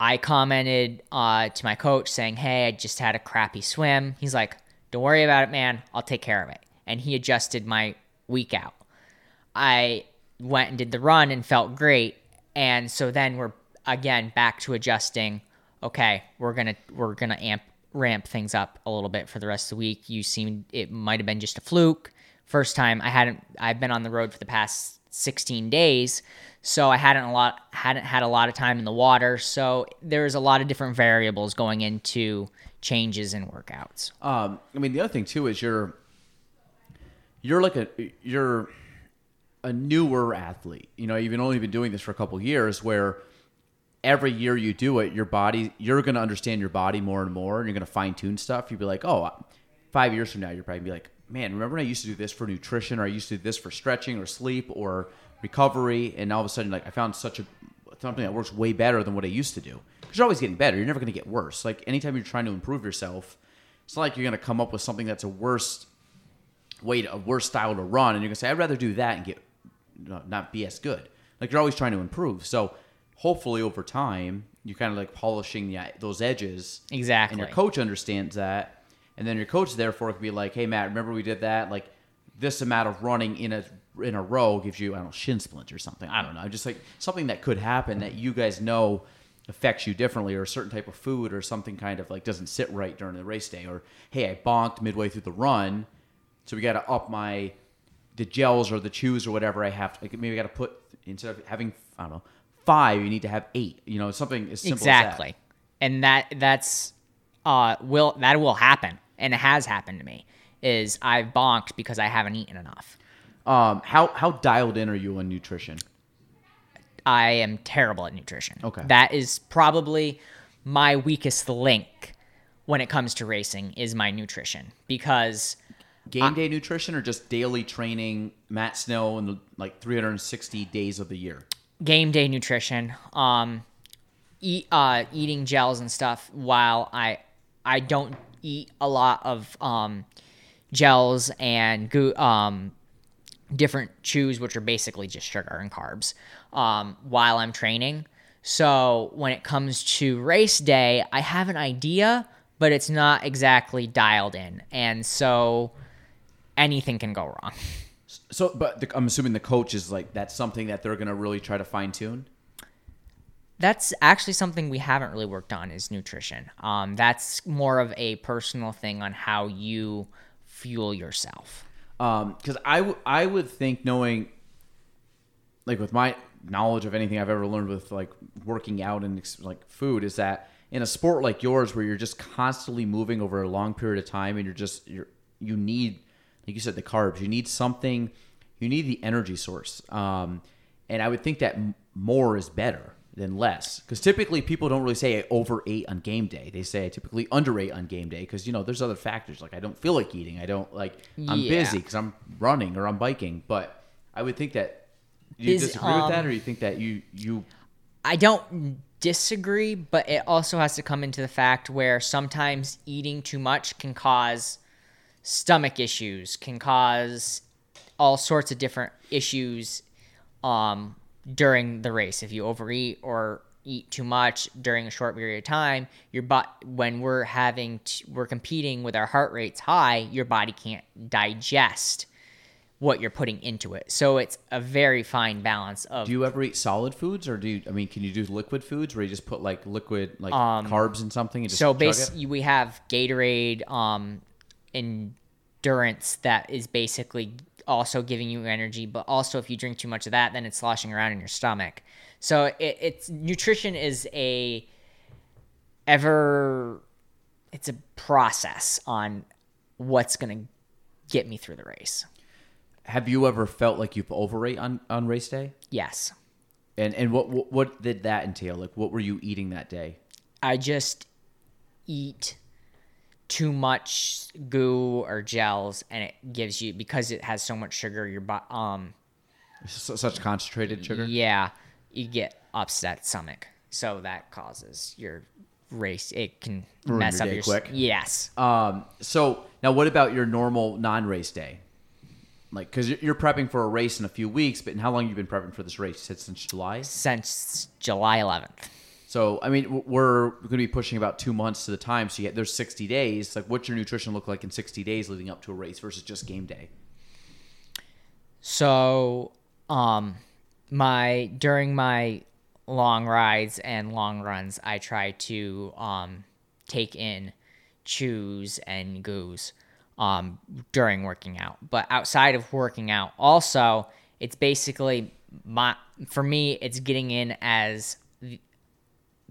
[SPEAKER 2] I commented uh, to my coach saying, "Hey, I just had a crappy swim." He's like, "Don't worry about it, man. I'll take care of it." And he adjusted my week out. I went and did the run and felt great, and so then we're again back to adjusting. Okay, we're gonna we're gonna amp ramp things up a little bit for the rest of the week. You seemed it might have been just a fluke. First time I hadn't I've been on the road for the past 16 days, so I hadn't a lot hadn't had a lot of time in the water. So there's a lot of different variables going into changes in workouts.
[SPEAKER 1] Um, I mean, the other thing too is you're you're like a you're a newer athlete. You know, you've only been doing this for a couple years. Where every year you do it, your body you're going to understand your body more and more, and you're going to fine tune stuff. you'd be like, oh, five years from now, you're probably be like, man, remember when I used to do this for nutrition, or I used to do this for stretching or sleep or recovery, and all of a sudden, like I found such a something that works way better than what I used to do. Because you're always getting better. You're never going to get worse. Like anytime you're trying to improve yourself, it's not like you're going to come up with something that's a worse way, to, a worse style to run, and you're going to say, I'd rather do that and get not be as good. Like you're always trying to improve. So hopefully over time, you're kind of like polishing the, those edges.
[SPEAKER 2] Exactly.
[SPEAKER 1] And your coach understands that, and then your coach therefore could be like, "Hey Matt, remember we did that? Like this amount of running in a in a row gives you I don't know shin splints or something. I don't know, just like something that could happen that you guys know affects you differently, or a certain type of food, or something kind of like doesn't sit right during the race day, or hey, I bonked midway through the run, so we got to up my the gels or the chews or whatever I have to like maybe got to put instead of having I don't know five, you need to have eight. You know, something as simple
[SPEAKER 2] exactly. And that that's uh will that will happen and it has happened to me is I've bonked because I haven't eaten enough.
[SPEAKER 1] Um, how how dialed in are you on nutrition?
[SPEAKER 2] I am terrible at nutrition.
[SPEAKER 1] Okay.
[SPEAKER 2] That is probably my weakest link when it comes to racing is my nutrition because
[SPEAKER 1] game day nutrition or just daily training, Matt Snow, and like 360 days of the year?
[SPEAKER 2] game day nutrition um eat uh eating gels and stuff while i i don't eat a lot of um gels and um different chews which are basically just sugar and carbs um while i'm training. So when it comes to race day i have an idea but it's not exactly dialed in. And so anything can go wrong.
[SPEAKER 1] So, but the, I'm assuming the coach is like that's something that they're gonna really try to fine tune.
[SPEAKER 2] That's actually something we haven't really worked on is nutrition. Um, that's more of a personal thing on how you fuel yourself.
[SPEAKER 1] because I, w- I would think knowing like with my knowledge of anything i've ever learned with like working out and like food is that in a sport like yours where you're just constantly moving over a long period of time and you're just you're you need like you said the carbs you need something you need the energy source um, and i would think that more is better than less. Because typically people don't really say I overate on game day. They say i typically underate on game day because you know there's other factors. Like i don't feel like eating. I don't like i'm
[SPEAKER 2] Yeah.
[SPEAKER 1] busy because i'm running or i'm biking. But i would think that do you
[SPEAKER 2] Is,
[SPEAKER 1] disagree with that
[SPEAKER 2] um,
[SPEAKER 1] or you think that you you
[SPEAKER 2] I don't disagree, but it also has to come into the fact where sometimes eating too much can cause stomach issues, can cause all sorts of different issues um, during the race. If you overeat or eat too much during a short period of time, your body when we're having t- we're competing with our heart rates high, your body can't digest what you're putting into it. So it's a very fine balance of
[SPEAKER 1] do you ever eat solid foods or do you i mean can you do liquid foods where you just put like liquid like
[SPEAKER 2] Um,
[SPEAKER 1] carbs in something and just
[SPEAKER 2] so basically we have gatorade um endurance that is basically also giving you energy but also if you drink too much of that then it's sloshing around in your stomach. So it, it's nutrition is a ever it's a process on what's going to get me through the race.
[SPEAKER 1] Have you ever felt like you've overate on on race day?
[SPEAKER 2] Yes.
[SPEAKER 1] And and what, what what did that entail? Like what were you eating that day?
[SPEAKER 2] I just eat too much goo or gels, and it gives you because it has so much sugar. Your bo- um
[SPEAKER 1] such concentrated sugar
[SPEAKER 2] yeah, you get upset stomach, so that causes your race. It can
[SPEAKER 1] Ruin
[SPEAKER 2] mess
[SPEAKER 1] your
[SPEAKER 2] up your
[SPEAKER 1] quick.
[SPEAKER 2] Yes,
[SPEAKER 1] Um, so now what about your normal non-race day? Like, cause you're- prepping for a race in a few weeks, but how long have you been prepping for this race? You said since July.
[SPEAKER 2] since July 11th.
[SPEAKER 1] So, I mean, we're going to be pushing about two months to the time. So, get, there's 60 days. Like, what's your nutrition look like in 60 days leading up to a race versus just game day?
[SPEAKER 2] So, um, my during my long rides and long runs, I try to um take in chews and goos um during working out. But outside of working out, also it's basically my for me it's getting in as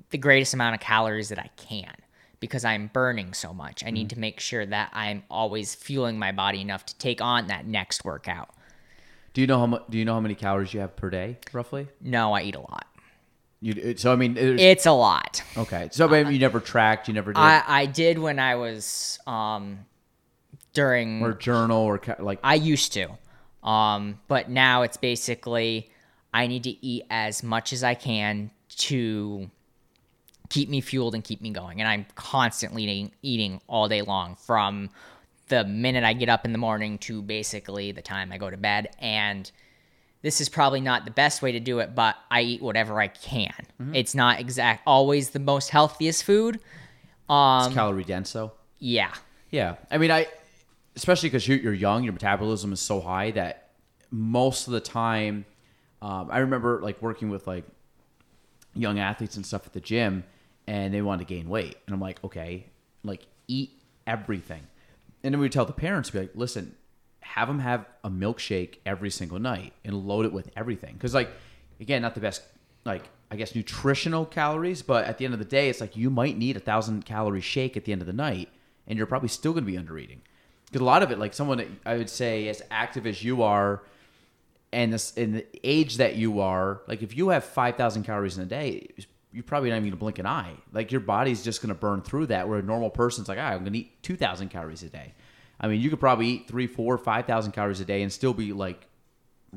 [SPEAKER 2] the, greatest amount of calories that I can because I'm burning so much. I need to make sure that I'm always fueling my body enough to take on that next workout.
[SPEAKER 1] Do you know how much? Do you know how many calories you have per day, roughly?
[SPEAKER 2] No, I eat a lot.
[SPEAKER 1] You so I mean,
[SPEAKER 2] It's a lot.
[SPEAKER 1] okay. So maybe you never tracked, you never did,
[SPEAKER 2] I, I did when I was um during
[SPEAKER 1] or journal, or ca- like
[SPEAKER 2] I used to. Um but now it's basically I need to eat as much as I can to keep me fueled and keep me going. And I'm constantly eating, eating all day long from the minute I get up in the morning to basically the time I go to bed and this is probably not the best way to do it, but I eat whatever I can. It's not exact always the most healthiest food. Um
[SPEAKER 1] it's calorie dense, though.
[SPEAKER 2] yeah.
[SPEAKER 1] Yeah, I mean, I especially because you're, you're young, your metabolism is so high that most of the time, um, I remember like working with like young athletes and stuff at the gym, and they wanted to gain weight, and I'm like, okay, like eat everything, and then we tell the parents, be like, listen, have them have a milkshake every single night and load it with everything, because like again, not the best like I guess nutritional calories, but at the end of the day, it's like you might need a thousand calorie shake at the end of the night, and you're probably still going to be under eating. Because a lot of it, like someone that I would say as active as you are, and this in the age that you are, like if you have five thousand calories in a day, you're probably not even gonna blink an eye. Like your body's just gonna burn through that. Where a normal person's like, ah, I'm gonna eat two thousand calories a day. I mean, you could probably eat three, four, five thousand calories a day and still be like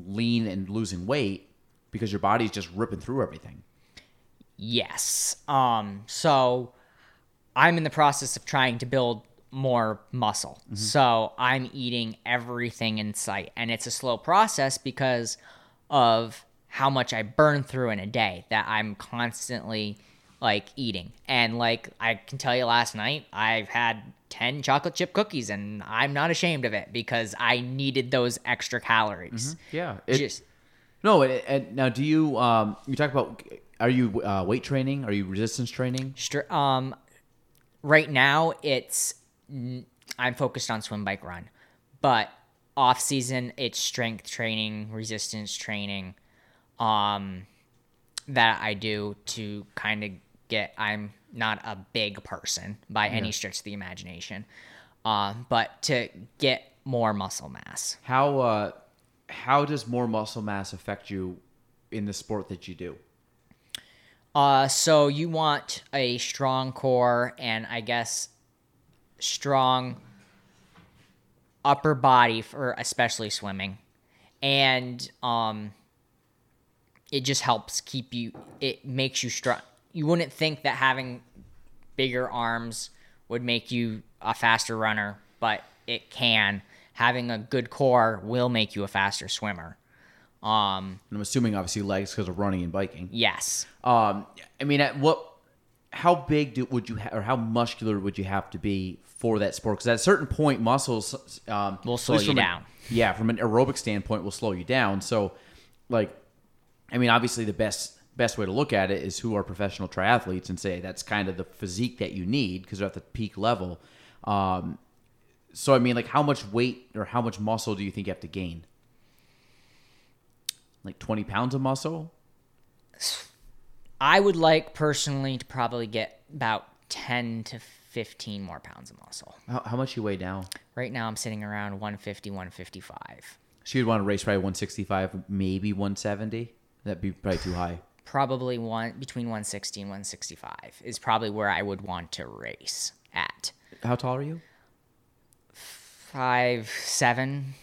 [SPEAKER 1] lean and losing weight because your body's just ripping through everything.
[SPEAKER 2] Yes. Um, so I'm in the process of trying to build more muscle. So I'm eating everything in sight. And it's a slow process because of how much I burn through in a day that I'm constantly like eating. And like I can tell you last night, I've had 10 chocolate chip cookies and I'm not ashamed of it because I needed those extra calories.
[SPEAKER 1] Yeah. It,
[SPEAKER 2] Just
[SPEAKER 1] no. Now, do you um you talk about are you uh, weight training? Are you resistance training?
[SPEAKER 2] Um, right now it's I'm focused on swim, bike, run, but off season it's strength training, resistance training, um, that I do to kind of get. I'm not a big person by any stretch of the imagination, um, but to get more muscle mass.
[SPEAKER 1] How uh how does more muscle mass affect you in the sport that you do?
[SPEAKER 2] Uh, so you want a strong core and I guess strong upper body for especially swimming, and um, it just helps keep you. It makes you strong. You wouldn't think that having bigger arms would make you a faster runner, but it can. Having a good core will make you a faster swimmer. Um,
[SPEAKER 1] And I'm assuming obviously legs because of running and biking.
[SPEAKER 2] yes.
[SPEAKER 1] Um, I mean, at what, how big do, would you ha- or how muscular would you have to be for that sport? Because at a certain point, muscles um,
[SPEAKER 2] Will slow you
[SPEAKER 1] an-
[SPEAKER 2] down.
[SPEAKER 1] yeah, from an aerobic standpoint, will slow you down. So, like, I mean, obviously, the best best way to look at it is who are professional triathletes and say that's kind of the physique that you need because they're at the peak level. Um, so, I mean, like, how much weight or how much muscle do you think you have to gain? Like twenty pounds of muscle?
[SPEAKER 2] I would like personally to probably get about 10 to 15 more pounds of muscle.
[SPEAKER 1] How, how much you weigh now?
[SPEAKER 2] Right now I'm sitting around 150, 155.
[SPEAKER 1] So you'd want to race probably 165, maybe 170. That'd be probably too high.
[SPEAKER 2] Probably one between 160 and 165 is probably where I would want to race at.
[SPEAKER 1] How tall are you?
[SPEAKER 2] Five seven,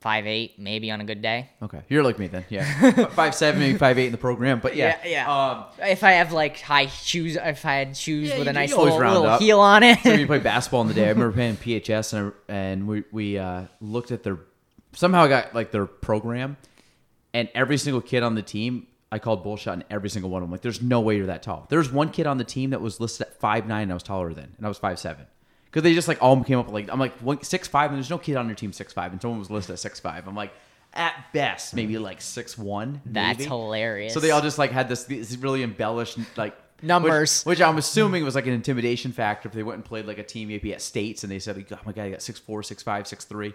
[SPEAKER 2] five eight, maybe on a good day.
[SPEAKER 1] Okay, you're like me then. Yeah, [laughs] five seven, maybe five eight in the program. But yeah,
[SPEAKER 2] yeah.
[SPEAKER 1] Um,
[SPEAKER 2] If I have like high shoes, if I had shoes
[SPEAKER 1] Yeah,
[SPEAKER 2] with a nice little, little heel on it.
[SPEAKER 1] so we played basketball in the day. I [laughs] remember playing PHS and I, and we we uh, looked at their somehow I got like their program, and every single kid on the team. I called bullshit on every single one of them. Like, there's no way you're that tall. There's one kid on the team that was listed at five nine. and I was taller than, and I was five seven. Because they just like all came up with, like I'm like one, six five, and there's no kid on your team six five, and someone was listed at six five. I'm like, at best maybe like six one.
[SPEAKER 2] That's
[SPEAKER 1] maybe.
[SPEAKER 2] hilarious.
[SPEAKER 1] So they all just like had this, these really embellished like
[SPEAKER 2] Numbers.
[SPEAKER 1] which, which I'm assuming was like an intimidation factor if they went and played like a team maybe at states and they said, like, "Oh my god, I got six four, six five, six three. I'm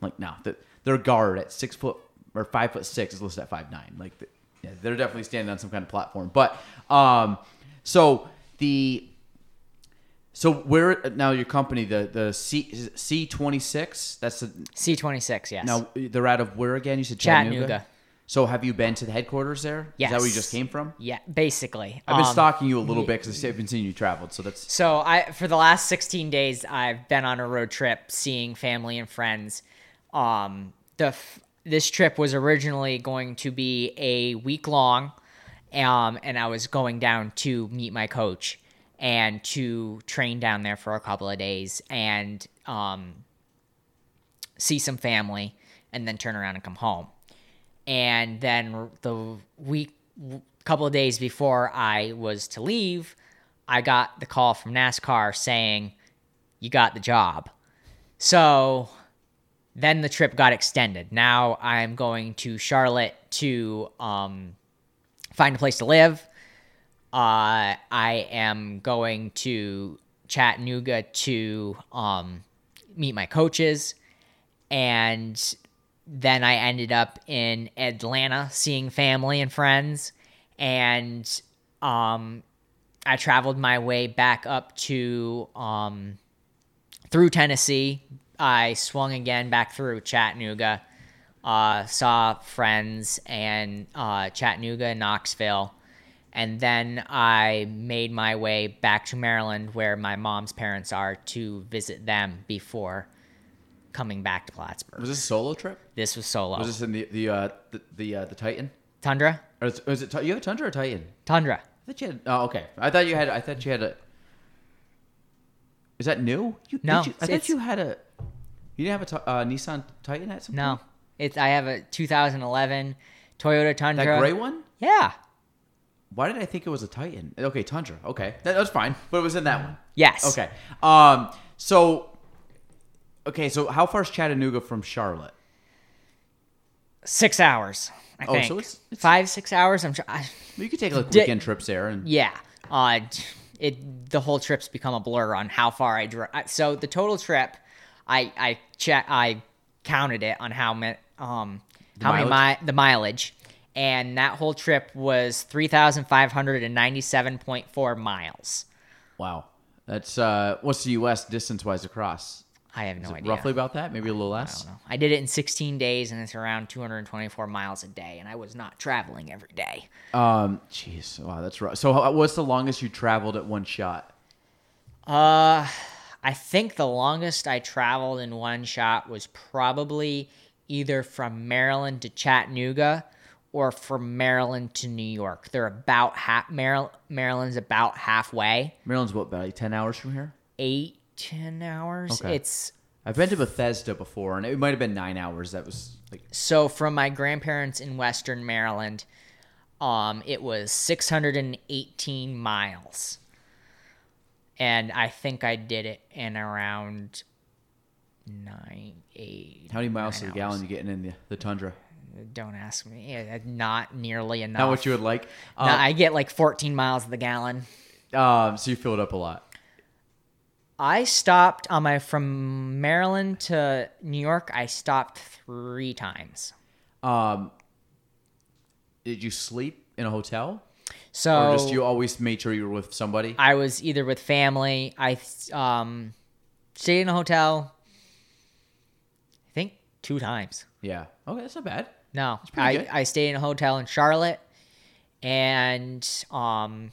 [SPEAKER 1] like, no, the, their guard at six foot or five foot six is listed at five nine. Like, the, yeah, they're definitely standing on some kind of platform. But um, so the so where now your company the the C C twenty six that's the
[SPEAKER 2] C26, yes.
[SPEAKER 1] now they're out of where again? You said
[SPEAKER 2] Chattanooga.
[SPEAKER 1] Chattanooga. So have you been to the headquarters there? Is that where you just came from?
[SPEAKER 2] Yeah, basically.
[SPEAKER 1] I've been
[SPEAKER 2] Um,
[SPEAKER 1] stalking you a little bit because I've been seeing you traveled. So that's
[SPEAKER 2] So I for the last 16 days I've been on a road trip seeing family and friends. Um the f- this trip was originally going to be a week long um and I was going down to meet my coach and to train down there for a couple of days and um see some family and then turn around and come home. And then the week couple of days before I was to leave, I got the call from NASCAR saying, You got the job. So then the trip got extended. Now I'm going to Charlotte to um, find a place to live. Uh, I am going to Chattanooga to um, meet my coaches. And then I ended up in Atlanta seeing family and friends. And um, I traveled my way back up to um, through Tennessee. I swung again back through Chattanooga, uh, saw friends and uh, Chattanooga and Knoxville. And then I made my way back to Maryland, where my mom's parents are, to visit them before coming back to Plattsburgh.
[SPEAKER 1] Was this a solo trip?
[SPEAKER 2] this was solo.
[SPEAKER 1] Was this in the the uh, the the, uh, the Titan?
[SPEAKER 2] Tundra?
[SPEAKER 1] Or is, was it you have a Tundra or Titan?
[SPEAKER 2] Tundra.
[SPEAKER 1] I thought you had. Oh, okay. I thought you had. I thought you had a. Is that new? You,
[SPEAKER 2] No,
[SPEAKER 1] you- I thought you had a. You didn't have a uh, Nissan Titan at some
[SPEAKER 2] No.
[SPEAKER 1] point.
[SPEAKER 2] It's I have a 2011 Toyota Tundra.
[SPEAKER 1] That gray one.
[SPEAKER 2] Yeah.
[SPEAKER 1] Why did I think it was a Titan? Okay, Tundra. Okay, that, that's fine. But it was in that one.
[SPEAKER 2] Yes.
[SPEAKER 1] Okay. Um. So. Okay. So how far is Chattanooga from Charlotte?
[SPEAKER 2] Six hours. I
[SPEAKER 1] Oh,
[SPEAKER 2] think.
[SPEAKER 1] so it's- it's-
[SPEAKER 2] five, six hours. I'm. I,
[SPEAKER 1] You could take like weekend trips there, and
[SPEAKER 2] yeah. Uh, it the whole trip's become a blur on how far I drove. So the total trip, I I check I counted it on how many um how many
[SPEAKER 1] mileage?
[SPEAKER 2] mi- the mileage, and that whole trip was three thousand five hundred and ninety seven point four miles.
[SPEAKER 1] wow, that's uh, what's the U.S. distance wise across?
[SPEAKER 2] I have no idea.
[SPEAKER 1] roughly about that? Maybe a little
[SPEAKER 2] I
[SPEAKER 1] less.
[SPEAKER 2] don't know. I did it in 16 days, and it's around 224 miles a day, and I was not traveling every day.
[SPEAKER 1] Um, jeez, wow, that's rough. So, how- what's the longest you traveled at one shot?
[SPEAKER 2] Uh, I think the longest I traveled in one shot was probably either from Maryland to Chattanooga or from Maryland to New York. They're about half. Maryland, Maryland's about halfway.
[SPEAKER 1] Maryland's what about like ten hours from here?
[SPEAKER 2] Eight, ten hours.
[SPEAKER 1] Okay.
[SPEAKER 2] It's
[SPEAKER 1] I've been to Bethesda before, and it might have been nine hours. That was like
[SPEAKER 2] so from my grandparents in Western Maryland. Um, it was 618 miles. And I think I did it in around nine, eight.
[SPEAKER 1] how many miles to the gallon you getting in the, the Tundra?
[SPEAKER 2] Don't ask me. Yeah, Not nearly enough.
[SPEAKER 1] Not what you would like.
[SPEAKER 2] No,
[SPEAKER 1] Um,
[SPEAKER 2] I get like 14 miles to the gallon.
[SPEAKER 1] um, so you filled up a lot.
[SPEAKER 2] I stopped on my from Maryland to New York. I stopped three times.
[SPEAKER 1] Um, did you sleep in a hotel,
[SPEAKER 2] So
[SPEAKER 1] or just you always made sure you were with somebody?
[SPEAKER 2] I was either with family. I um, stayed in a hotel. I think two times.
[SPEAKER 1] yeah. Okay, that's not bad.
[SPEAKER 2] No, I,
[SPEAKER 1] good.
[SPEAKER 2] I stayed in a hotel in Charlotte, and um,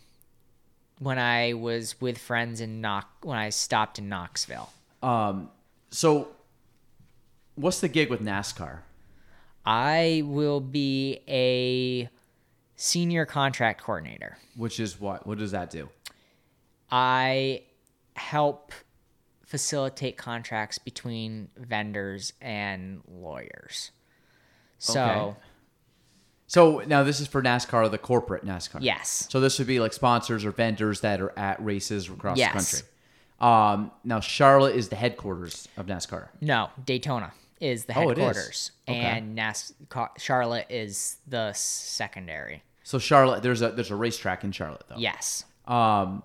[SPEAKER 2] when I was with friends in Knox, when I stopped in Knoxville,
[SPEAKER 1] Um, so what's the gig with NASCAR?
[SPEAKER 2] I will be a senior contract coordinator.
[SPEAKER 1] Which is what? What does that do?
[SPEAKER 2] I help facilitate contracts between vendors and lawyers. So,
[SPEAKER 1] Okay. So now this is for NASCAR, the corporate NASCAR.
[SPEAKER 2] yes.
[SPEAKER 1] So this would be like sponsors or vendors that are at races across
[SPEAKER 2] Yes.
[SPEAKER 1] the country. Um, now Charlotte is the headquarters of NASCAR.
[SPEAKER 2] No, Daytona is the
[SPEAKER 1] Oh, is.
[SPEAKER 2] headquarters,
[SPEAKER 1] Okay.
[SPEAKER 2] and NASCAR Charlotte is the secondary.
[SPEAKER 1] So Charlotte, there's a there's a racetrack in Charlotte though.
[SPEAKER 2] Yes,
[SPEAKER 1] Um,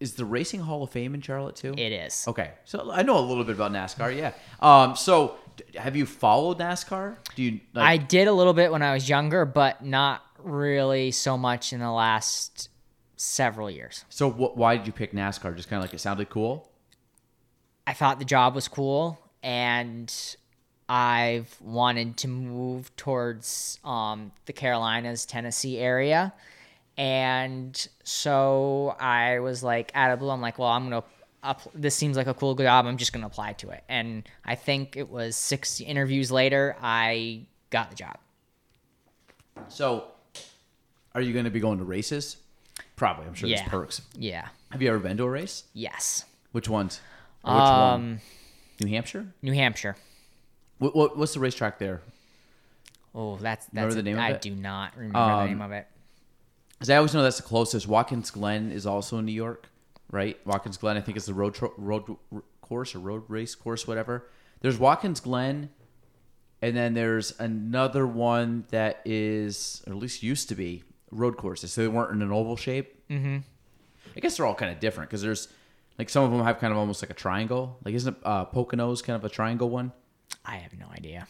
[SPEAKER 1] is the Racing Hall of Fame in Charlotte too?
[SPEAKER 2] it is.
[SPEAKER 1] Okay, so I know a little bit about NASCAR. Yeah. Um, so have you followed NASCAR? Do you? Like,
[SPEAKER 2] I did a little bit when I was younger, but not really so much in the last several years.
[SPEAKER 1] so wh- why did you pick NASCAR? Just kind of like it sounded cool.
[SPEAKER 2] I thought the job was cool, and I've wanted to move towards um, the Carolinas, Tennessee area. And so I was like, out of blue, I'm like, well, I'm going to. Up, this seems like a cool job. I'm just going to apply to it. And I think it was six interviews later, I got the job.
[SPEAKER 1] So, are you going to be going to races? Probably. I'm sure
[SPEAKER 2] Yeah.
[SPEAKER 1] there's perks.
[SPEAKER 2] Yeah.
[SPEAKER 1] Have you ever been to a race?
[SPEAKER 2] Yes.
[SPEAKER 1] Which ones? Or Which one?
[SPEAKER 2] Um,
[SPEAKER 1] New Hampshire.
[SPEAKER 2] New Hampshire.
[SPEAKER 1] What, what what's the racetrack there?
[SPEAKER 2] Oh, that's that's.
[SPEAKER 1] Remember the name of
[SPEAKER 2] I
[SPEAKER 1] it?
[SPEAKER 2] do not remember
[SPEAKER 1] Um,
[SPEAKER 2] the name of it.
[SPEAKER 1] Because I always know that's the closest. Watkins Glen is also in New York, right? Watkins Glen, I think, is the road tro- road r- course or road race course, whatever. There's Watkins Glen, and then there's another one that is, or at least used to be, road courses. So they weren't in an oval shape. Mm-hmm. I guess they're all kind of different because there's like some of them have kind of almost like a triangle. Like isn't uh, Poconos kind of a triangle one?
[SPEAKER 2] I have no idea.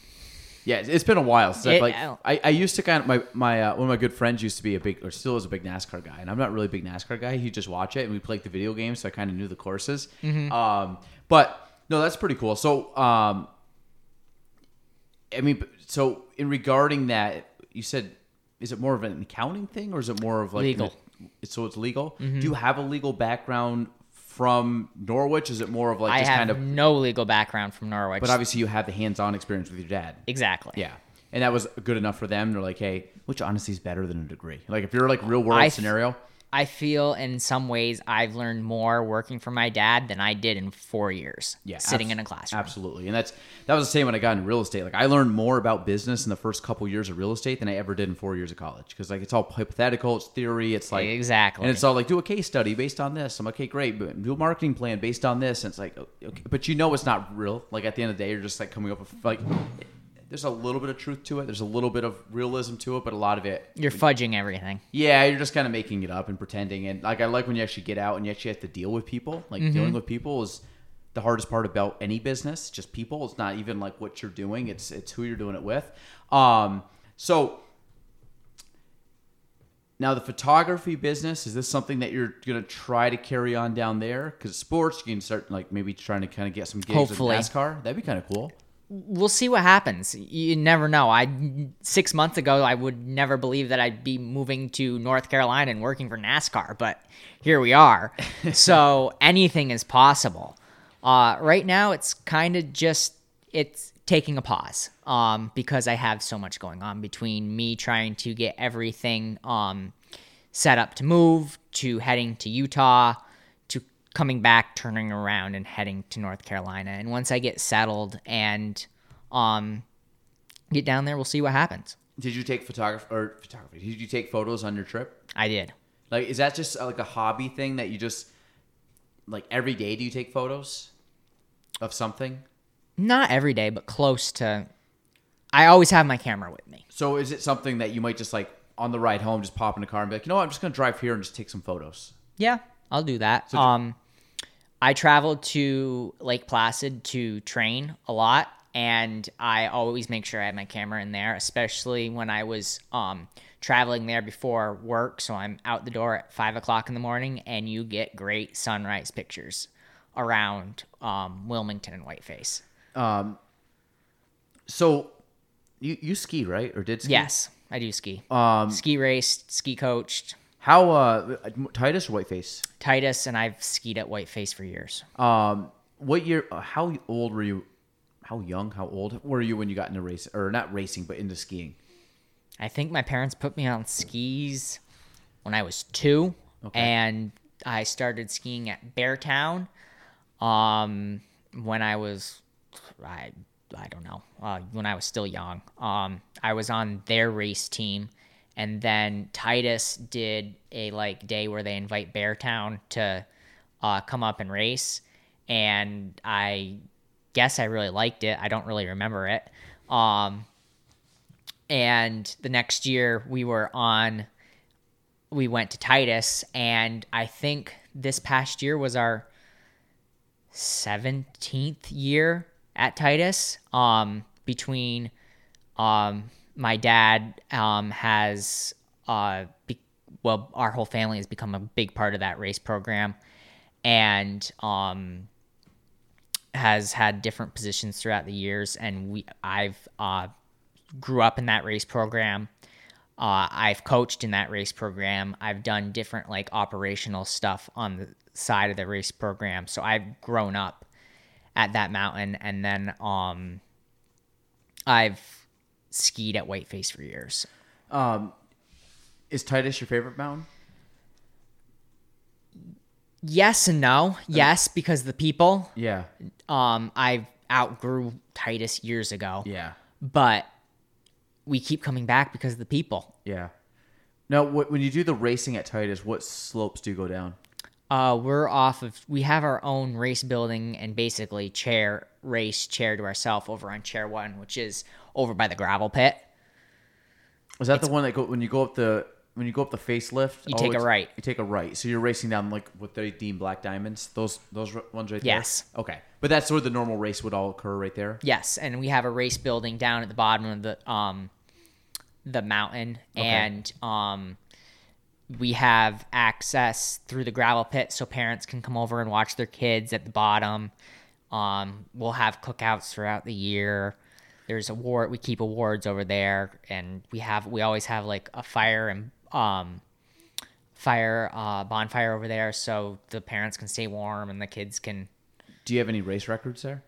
[SPEAKER 1] Yeah, it's- been a while since I've,
[SPEAKER 2] It-
[SPEAKER 1] like
[SPEAKER 2] I
[SPEAKER 1] I, I used to kind of my my uh, one of my good friends used to be a big or still is a big NASCAR guy, and I'm not really a big NASCAR guy. He just watch it, and we played the video games, so I kind of knew the courses.
[SPEAKER 2] Mm-hmm.
[SPEAKER 1] Um, but no, that's pretty cool. So, um, I mean, so in regarding that, you said, is it more of an accounting thing, or is it more of like
[SPEAKER 2] Legal. Mm-hmm.
[SPEAKER 1] So it's legal. Do you have a legal background from Norwich? Is it more of like
[SPEAKER 2] I
[SPEAKER 1] just
[SPEAKER 2] have
[SPEAKER 1] kind of?
[SPEAKER 2] no legal background from Norwich.
[SPEAKER 1] But obviously, you have the hands-on experience with your dad.
[SPEAKER 2] exactly.
[SPEAKER 1] Yeah, and that was good enough for them. They're like, hey, which honestly is better than a degree. Like if you're like real world
[SPEAKER 2] I f-
[SPEAKER 1] scenario,
[SPEAKER 2] I feel in some ways I've learned more working for my dad than I did in four years
[SPEAKER 1] yeah,
[SPEAKER 2] sitting in a classroom.
[SPEAKER 1] Absolutely, and that's that was the same when I got into real estate. Like I learned more about business in the first couple years of real estate than I ever did in four years of college because like it's all hypothetical, it's theory, it's like
[SPEAKER 2] Exactly.
[SPEAKER 1] and it's all like do a case study based on this. I'm like, okay, great, but do a marketing plan based on this. And it's like, okay, but you know it's not real. Like at the end of the day, you're just like coming up with like. There's a little bit of truth to it. There's a little bit of realism to it, but a lot of it
[SPEAKER 2] You're fudging everything.
[SPEAKER 1] Yeah, you're just kind of making it up and pretending. And like I like when you actually get out and you actually have to deal with people. Like
[SPEAKER 2] Mm-hmm.
[SPEAKER 1] dealing with people is the hardest part about any business. Just people. It's not even like what you're doing. It's it's who you're doing it with. Um, so now the photography business is this something that you're gonna try to carry on down there? Because sports, you can start like maybe trying to kind of get some gigs
[SPEAKER 2] Hopefully.
[SPEAKER 1] with NASCAR. That'd be kind of cool.
[SPEAKER 2] We'll see what happens. You never know. I six months ago I would never believe that I'd be moving to North Carolina and working for NASCAR, but here we are. [laughs] so anything is possible. Uh, right now it's kind of just it's taking a pause um, because I have so much going on between me trying to get everything um, set up to move, to heading to Utah, coming back, turning around, and heading to North Carolina. And once I get settled and um, get down there, we'll see what happens.
[SPEAKER 1] Did you take photography or photography? Did you take photos on your trip?
[SPEAKER 2] I did.
[SPEAKER 1] Like, is that just uh, like a hobby thing that you just like every day? Do you take photos of something?
[SPEAKER 2] Not every day, but close to. I always have my camera with me.
[SPEAKER 1] So, is it something that you might just like on the ride home, just pop in the car and be like, you know what, I'm just gonna drive here and just take some photos?
[SPEAKER 2] Yeah, I'll do that. um, I traveled to Lake Placid to train a lot, and I always make sure I have my camera in there, especially when I was um, traveling there before work. So I'm out the door at five o'clock in the morning, and you get great sunrise pictures around um, Wilmington and Whiteface.
[SPEAKER 1] Um, so you you ski right or did ski?
[SPEAKER 2] Yes, I do ski.
[SPEAKER 1] Um,
[SPEAKER 2] ski raced, ski coached.
[SPEAKER 1] How uh Titus or Whiteface?
[SPEAKER 2] Titus and I've skied at Whiteface for years.
[SPEAKER 1] Um, what year? Uh, how old were you? How young? How old were you when you got into race or not racing, but into skiing?
[SPEAKER 2] I think my parents put me on skis when I was two,
[SPEAKER 1] Okay.
[SPEAKER 2] and I started skiing at Beartown um, when I was, I, I don't know, uh, when I was still young. Um, I was on their race team, and then Titus did a like day where they invite Beartown to uh, come up and race, and I guess I really liked it. I don't really remember it. Um, and the next year we were on we went to titus and i think this past year was our 17th year at titus um between um my dad um has uh be- well our whole family has become a big part of that race program and um has had different positions throughout the years and we i've uh grew up in that race program. Uh, I've coached in that race program. I've done different like operational stuff on the side of the race program. So I've grown up at that mountain, and then um, I've skied at Whiteface for years.
[SPEAKER 1] Um, is Titus your favorite mountain?
[SPEAKER 2] Yes and no. Yes, because the people.
[SPEAKER 1] Yeah,
[SPEAKER 2] Um, I outgrew Titus years ago,
[SPEAKER 1] yeah,
[SPEAKER 2] but we keep coming back because of the people.
[SPEAKER 1] yeah. Now, when you do the racing at Titus, what slopes do you go down?
[SPEAKER 2] Uh, we're off of. We have our own race building and basically chair race chair to ourselves over on chair one, which is over by the gravel pit.
[SPEAKER 1] Is that the one that go when you go up the when you go up the facelift?
[SPEAKER 2] You take a right.
[SPEAKER 1] You take a right. So you're racing down like what they deem black diamonds. Those those ones right
[SPEAKER 2] Yes.
[SPEAKER 1] there. Okay, but that's where the normal race would all occur right there.
[SPEAKER 2] Yes, and we have a race building down at the bottom of the um the mountain, and um we have access through the gravel pit, so parents can come over and watch their kids at the bottom. Um, we'll have cookouts throughout the year. There's award. We keep awards over there, and we have we always have like a fire and um fire uh, bonfire over there, so the parents can stay warm and the kids can.
[SPEAKER 1] Do you have any race records there?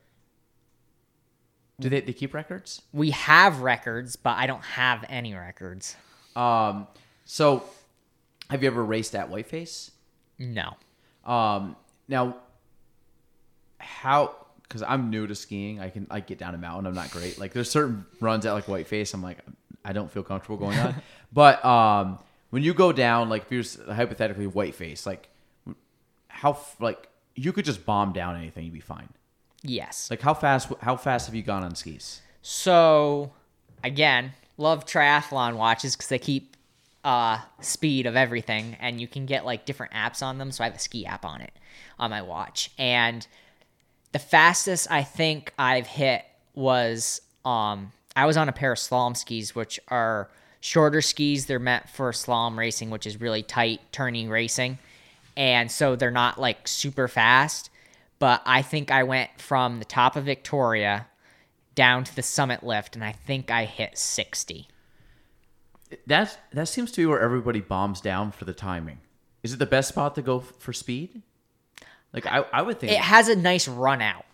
[SPEAKER 1] Do they, they keep records?
[SPEAKER 2] We have records, but I don't have any records.
[SPEAKER 1] Um, so, have you ever raced at Whiteface?
[SPEAKER 2] No.
[SPEAKER 1] Um, now, how? Because I'm new to skiing, I can I get down a mountain. I'm not great. Like there's certain runs at like Whiteface. I'm like I don't feel comfortable going on. [laughs] but um, when you go down, like if you're hypothetically Whiteface, like how like you could just bomb down anything, you'd be fine.
[SPEAKER 2] Yes.
[SPEAKER 1] Like how fast? How fast have you gone on skis?
[SPEAKER 2] So, again, love triathlon watches because they keep uh, speed of everything, and you can get like different apps on them. So I have a ski app on it on my watch, and the fastest I think I've hit was um I was on a pair of slalom skis, which are shorter skis. They're meant for slalom racing, which is really tight turning racing, and so they're not like super fast. But I think I went from the top of Victoria down to the summit lift, and I think I hit 60.
[SPEAKER 1] That that seems to be where everybody bombs down for the timing. Is it the best spot to go f- for speed? Like I, I would think
[SPEAKER 2] It has a nice run out.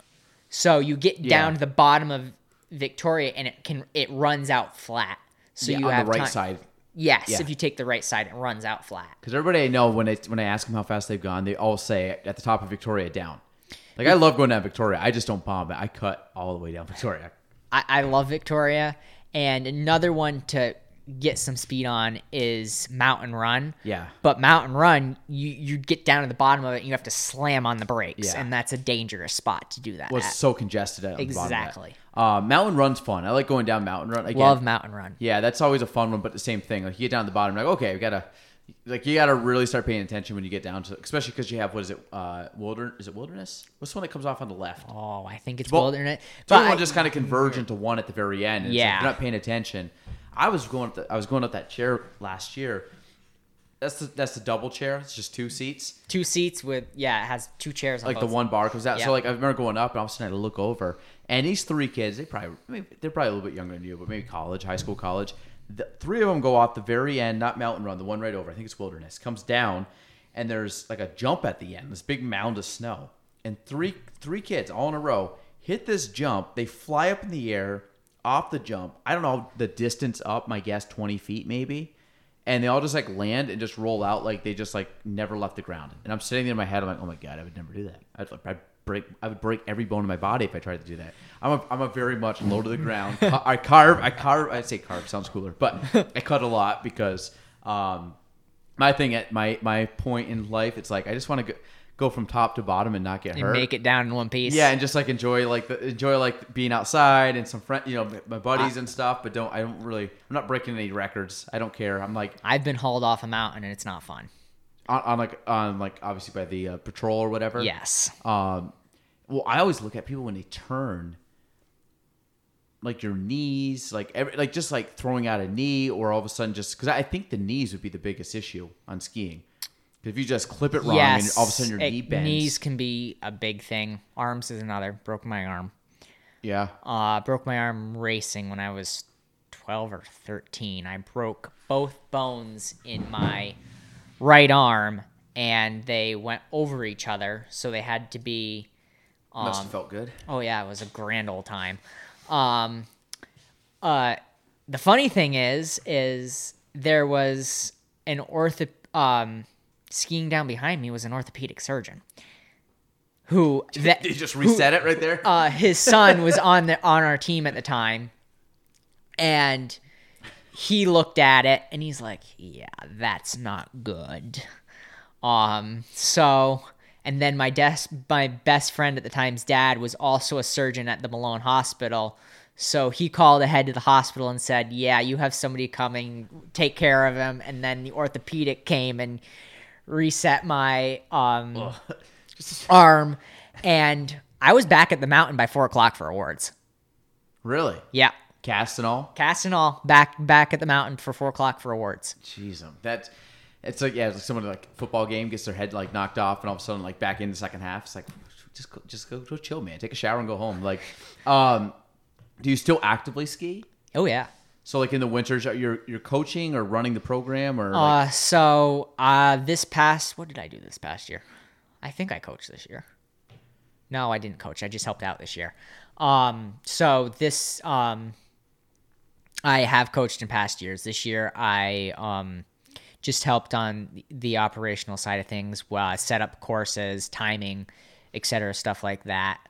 [SPEAKER 2] So you get
[SPEAKER 1] Yeah.
[SPEAKER 2] down to the bottom of Victoria and it can it runs out flat. So
[SPEAKER 1] yeah,
[SPEAKER 2] you
[SPEAKER 1] on
[SPEAKER 2] have
[SPEAKER 1] the right
[SPEAKER 2] time-
[SPEAKER 1] side.
[SPEAKER 2] Yes,
[SPEAKER 1] Yeah.
[SPEAKER 2] if you take the right side, it runs out flat.
[SPEAKER 1] Because everybody I know when I when I ask them how fast they've gone, they all say at the top of Victoria down. Like I love going down Victoria. I just don't bomb it. I cut all the way down Victoria.
[SPEAKER 2] I, I love Victoria. And another one to get some speed on is Mountain Run.
[SPEAKER 1] Yeah.
[SPEAKER 2] But Mountain Run, you you get down to the bottom of it, and you have to slam on the brakes,
[SPEAKER 1] Yeah.
[SPEAKER 2] and that's a dangerous spot to do that.
[SPEAKER 1] Was
[SPEAKER 2] at.
[SPEAKER 1] so congested at the bottom of that.
[SPEAKER 2] Exactly.
[SPEAKER 1] Uh, mountain run's fun. I like going down mountain run. Again,
[SPEAKER 2] Love Mountain Run.
[SPEAKER 1] Yeah, that's always a fun one, but the same thing. Like you get down to the bottom, like okay, we gotta, like you gotta really start paying attention when you get down to, especially because you have what is it, uh, wilderness? Is it wilderness? What's the one that comes off on the left?
[SPEAKER 2] Oh, I think it's
[SPEAKER 1] Well,
[SPEAKER 2] wilderness.
[SPEAKER 1] But
[SPEAKER 2] But
[SPEAKER 1] one just kind of converge into one at the very end. Yeah. like you're not paying attention. I was going up. The, I was going up that chair last year. That's the that's the double chair. It's just two seats.
[SPEAKER 2] two seats with yeah, it has two chairs. On
[SPEAKER 1] Like the one bar comes out.
[SPEAKER 2] Yeah.
[SPEAKER 1] So like I remember going up and all of a sudden I look over and these three kids, they probably I mean, they're probably a little bit younger than you, but maybe college, high school, college. The three of them go off the very end, not mountain run, the one right over. I think it's wilderness. Comes down and there's like a jump at the end, this big mound of snow. And three three kids all in a row hit this jump. They fly up in the air off the jump. I don't know the distance up, my guess 20 feet maybe and they all just like land and just roll out like they just like never left the ground. And I'm sitting there in my head, I'm like, oh my god, I would never do that. I'd, I'd break, I would break every bone in my body if I tried to do that. I'm a, I'm a very much low to the ground. [laughs] I carve, I carve. I'd say carve sounds cooler, but I cut a lot because um, my thing at my my point in life, it's like I just want to go, go from top to bottom and not get
[SPEAKER 2] and
[SPEAKER 1] hurt.
[SPEAKER 2] make it down in one piece.
[SPEAKER 1] Yeah, and just like enjoy like the, enjoy like being outside and some friend, you know, my buddies and stuff. But don't I don't really I'm not breaking any records. I don't care. I'm like
[SPEAKER 2] I've been hauled off a mountain and it's not fun.
[SPEAKER 1] on, on like on like obviously by the uh, patrol or whatever.
[SPEAKER 2] Yes.
[SPEAKER 1] Um, well, I always look at people when they turn, like your knees, like every, like just like throwing out a knee, or all of a sudden just because I think the knees would be the biggest issue on skiing. If you just clip it wrong
[SPEAKER 2] yes.
[SPEAKER 1] and all of a sudden your knee bends,
[SPEAKER 2] Knees can be a big thing. Arms is another. Broke my arm.
[SPEAKER 1] yeah,
[SPEAKER 2] Uh, broke my arm racing when I was 12 or 13. I broke both bones in my right arm and they went over each other. So they had to be.
[SPEAKER 1] must
[SPEAKER 2] Um,
[SPEAKER 1] have felt good.
[SPEAKER 2] Oh yeah, it was a grand old time. Um, uh, the funny thing is, is there was an ortho um skiing down behind me was an orthopedic surgeon who [laughs] that
[SPEAKER 1] you just reset it right there?
[SPEAKER 2] uh, his son was on the on our team at the time, and he looked at it and he's like, "Yeah, that's not good." Um, so and then my des- my best friend at the time's dad was also a surgeon at the Malone Hospital. So he called ahead to the hospital and said, "Yeah, you have somebody coming, take care of him." And then the orthopedic came and reset my um [laughs] arm, and I was back at the mountain by four o'clock for awards.
[SPEAKER 1] really?
[SPEAKER 2] Yeah,
[SPEAKER 1] Cast and all?
[SPEAKER 2] cast and all, back back at the mountain for four o'clock for awards.
[SPEAKER 1] Jeez, um, that it's like yeah, it's like someone like football game gets their head like knocked off, and all of a sudden like back in the second half, it's like just go, just go, go chill, man. Take a shower and go home. Like, um, do you still actively ski?
[SPEAKER 2] Oh yeah,
[SPEAKER 1] So like in the winters, you're you're coaching or running the program or
[SPEAKER 2] Uh, so uh, this past, what did I do this past year? I think I coached this year. No, I didn't coach. I just helped out this year. Um, so this, um, I have coached in past years. This year, I um, just helped on the- the operational side of things, well, set up courses, timing, etc., stuff like that.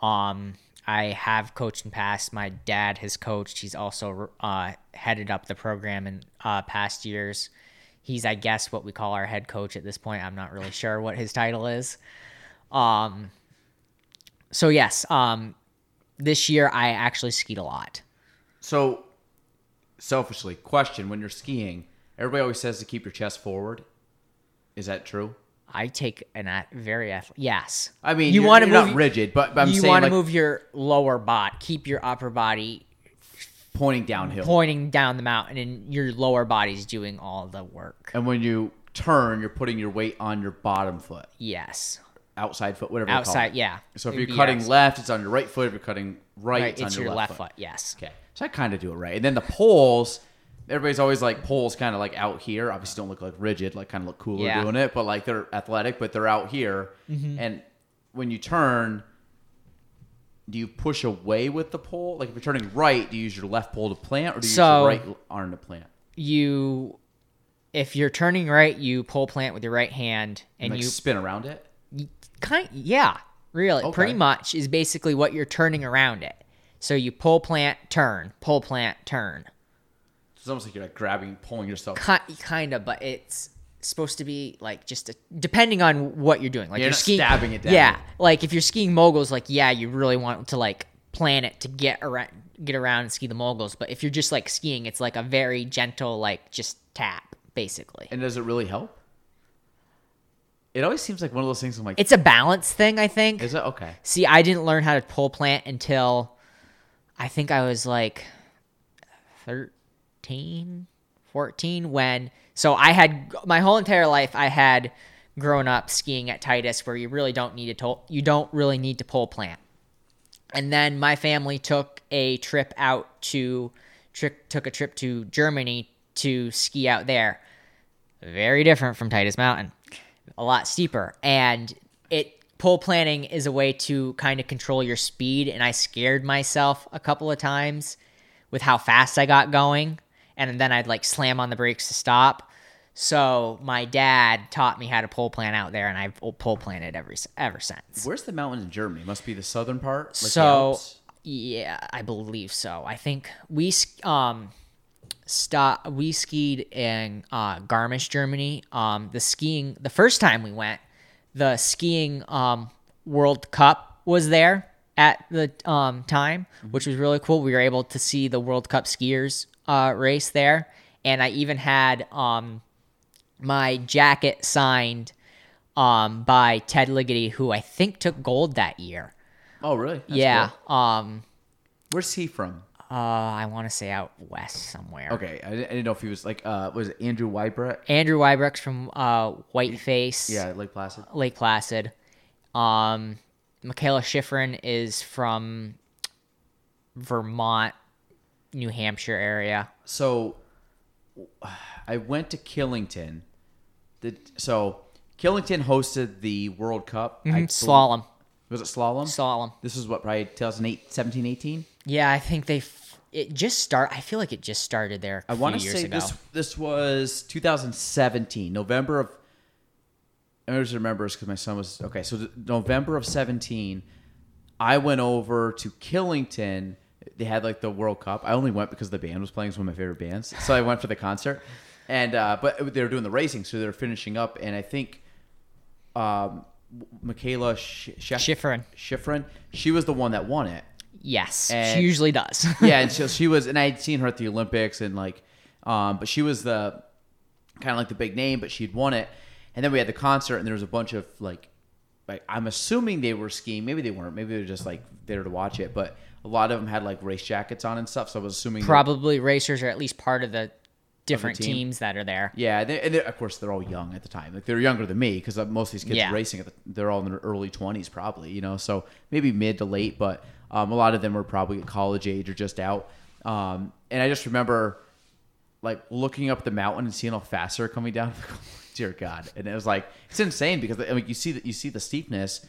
[SPEAKER 2] Um, I have coached in past. My dad has coached. He's also uh, headed up the program in uh, past years. He's, I guess, what we call our head coach at this point. I'm not really sure what his title is. Um, so yes, um, this year I actually skied a lot.
[SPEAKER 1] so selfishly question when you're skiing, everybody always says to keep your chest forward. Is that true?
[SPEAKER 2] I take an at very ath- yes.
[SPEAKER 1] I mean,
[SPEAKER 2] you want to move
[SPEAKER 1] not rigid, but, but I'm
[SPEAKER 2] you want to
[SPEAKER 1] like
[SPEAKER 2] move your lower body, keep your upper body
[SPEAKER 1] pointing downhill.
[SPEAKER 2] pointing down the mountain, and your lower body's doing all the work.
[SPEAKER 1] And when you turn, you're putting your weight on your bottom foot,
[SPEAKER 2] Yes,
[SPEAKER 1] outside foot, whatever.
[SPEAKER 2] outside. Yeah.
[SPEAKER 1] So if
[SPEAKER 2] It'd
[SPEAKER 1] you're cutting
[SPEAKER 2] outs-
[SPEAKER 1] left, it's on your right foot. If you're cutting right,
[SPEAKER 2] right,
[SPEAKER 1] it's,
[SPEAKER 2] it's,
[SPEAKER 1] on
[SPEAKER 2] your, left,
[SPEAKER 1] foot.
[SPEAKER 2] foot. Yes.
[SPEAKER 1] Okay, so I kind of do it right. And then the poles, everybody's always like poles, kind of like out here. Obviously, don't look like rigid, like kind of look cooler
[SPEAKER 2] Yeah. Mm-hmm.
[SPEAKER 1] doing it, but like they're athletic, but they're out here. And when you turn, do you push away with the pole? Like if you're turning right, do you use your left pole to plant, or do you
[SPEAKER 2] So-
[SPEAKER 1] use your right arm to plant?
[SPEAKER 2] You, if you're turning right, you pole plant with your right hand, and
[SPEAKER 1] like
[SPEAKER 2] you
[SPEAKER 1] spin around it.
[SPEAKER 2] kind yeah really
[SPEAKER 1] Okay.
[SPEAKER 2] pretty much is basically what you're turning around it so you pull plant turn pull plant turn
[SPEAKER 1] It's almost like you're like grabbing, pulling yourself.
[SPEAKER 2] Ki- kind of but it's supposed to be like just a, depending on what you're doing like
[SPEAKER 1] You're
[SPEAKER 2] you're skiing
[SPEAKER 1] stabbing it down.
[SPEAKER 2] yeah like if you're skiing moguls like yeah you really want to like plan it to get around get around and ski the moguls but if you're just like skiing it's like a very gentle like just tap basically
[SPEAKER 1] And does it really help? It always seems like one of those things. I'm like,
[SPEAKER 2] it's a balance thing i think
[SPEAKER 1] is it okay?
[SPEAKER 2] See, I didn't learn how to pole plant until I think I was like 13, 14 when so I had my whole entire life I had grown up skiing at Titus where you really don't need to to- you don't really need to pole plant. And then my family took a trip out to trick took a trip to Germany to ski out there. Very different from Titus Mountain. A lot steeper. And it pole planning is a way to kind of control your speed and I scared myself a couple of times with how fast I got going and then I'd like slam on the brakes to stop. So my dad taught me how to pole plant out there and I've pole planted ever ever since.
[SPEAKER 1] Where's the mountains in Germany? Must be the southern part. Like
[SPEAKER 2] so yeah, I believe so. I think we um stop we skied in uh Garmisch, Germany. Um the skiing the first time we went, the skiing um World Cup was there at the um time, which was really cool. We were able to see the World Cup skiers uh race there and I even had um my jacket signed um by Ted Ligety who I think took gold that year.
[SPEAKER 1] oh, really? That's
[SPEAKER 2] yeah.
[SPEAKER 1] cool.
[SPEAKER 2] Um
[SPEAKER 1] Where's he from?
[SPEAKER 2] uh I want to say out west somewhere.
[SPEAKER 1] Okay, I didn't, I didn't know if he was like, uh, was it Andrew Weibrecht?
[SPEAKER 2] Andrew Weibrecht's from uh Whiteface,
[SPEAKER 1] Yeah, Lake Placid.
[SPEAKER 2] Lake Placid. Um Mikaela Shiffrin is from Vermont, New Hampshire area.
[SPEAKER 1] So I went to Killington. The, so Killington hosted the World Cup. I mm-hmm. bel-
[SPEAKER 2] Slalom.
[SPEAKER 1] Was it slalom?
[SPEAKER 2] Slalom.
[SPEAKER 1] This was what, probably 2008, 17, 18?
[SPEAKER 2] Yeah, I think they f- it just start I feel like it just started there
[SPEAKER 1] I want to say
[SPEAKER 2] ago.
[SPEAKER 1] this this was 2017, November of. I just remember because my son was okay. So November of 17, I went over to Killington. They had like the World Cup. I only went because the band was playing. It's one of my favorite bands, so I went for the concert. And uh, but they were doing the racing, so they were finishing up. And I think um, Mikaela Sh- Schif-
[SPEAKER 2] Shiffrin.
[SPEAKER 1] Shiffrin, she was the one that won it
[SPEAKER 2] Yes,
[SPEAKER 1] And-
[SPEAKER 2] she usually does. [laughs]
[SPEAKER 1] yeah, and [laughs] so she was, and I had seen her at the Olympics, and like, um, but she was the kind of like the big name, but she'd won it, and then we had the concert, and there was a bunch of like, like I'm assuming they were skiing, maybe they weren't, maybe they were just like there to watch it, but a lot of them had like race jackets on and stuff, so I was assuming
[SPEAKER 2] Probably racers are at least part of the different
[SPEAKER 1] team.
[SPEAKER 2] teams that are there.
[SPEAKER 1] yeah, they, and of course they're all young at the time, like they're younger than me because most of these kids
[SPEAKER 2] Yeah.
[SPEAKER 1] racing, at the, they're all in their early 20s probably, you know, so maybe mid to late, but um, a lot of them were probably college age or just out. Um, and I just remember like looking up the mountain and seeing how fast they're coming down. [laughs] Dear God! And it was like it's insane because I mean you see that you see the steepness,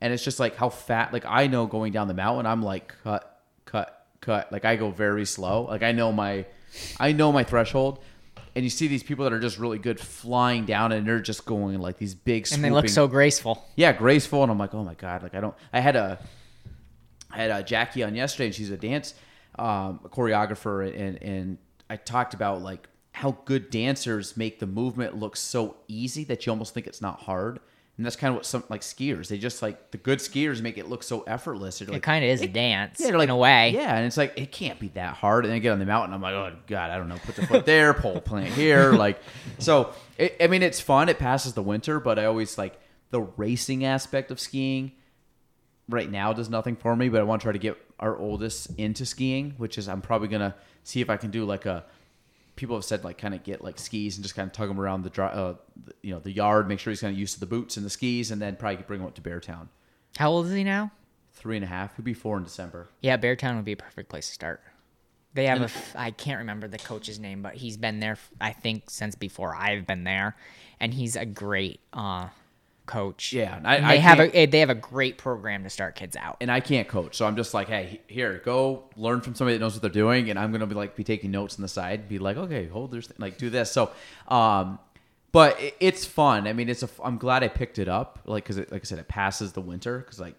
[SPEAKER 1] and it's just like how fat. Like I know going down the mountain, I'm like cut, cut, cut. Like I go very slow. Like I know my, I know my threshold. And you see these people that are just really good flying down, and they're just going like these big.
[SPEAKER 2] And they look so graceful.
[SPEAKER 1] yeah, graceful, and I'm like, oh my god, like I don't. I had a, I had a Jackie on yesterday, and she's a dance um, a choreographer, and and I talked about like how good dancers make the movement look so easy that you almost think it's not hard, and that's kind of what some like skiers they just like the good skiers make it look so effortless.
[SPEAKER 2] It kind of is a dance
[SPEAKER 1] yeah, like
[SPEAKER 2] in a way.
[SPEAKER 1] Yeah, and it's like it can't be that hard. And then I get on the mountain, I'm like, oh god, I don't know. Put the foot there, pole plant here, [laughs] like. So it, I mean, it's fun. It passes the winter, but I always like the racing aspect of skiing. Right now, does nothing for me, but I want to try to get our oldest into skiing, which is I'm probably gonna see if I can do like a. People have said like kind of get like skis and just kind of tug him around the dry, uh, the- you know, the yard, make sure he's kind of used to the boots and the skis, and then probably bring him up to Beartown.
[SPEAKER 2] How old is he now?
[SPEAKER 1] Three and a half. He'll be four in December.
[SPEAKER 2] Yeah, Beartown would be a perfect place to start. They have a, f- I can't remember the coach's name, but he's been there, f- I think, since before I've been there, and he's a great uh, coach.
[SPEAKER 1] Yeah, and I-
[SPEAKER 2] And
[SPEAKER 1] I
[SPEAKER 2] they have a they have a great program to start kids out.
[SPEAKER 1] and I can't coach, so I'm just like, hey, here, go learn from somebody that knows what they're doing, and I'm gonna be like, be taking notes on the side, be like, okay, hold this, like, do this. So, um, but it, it's fun. I mean, it's a. I'm glad I picked it up, like, cause it, like I said, it passes the winter, because like,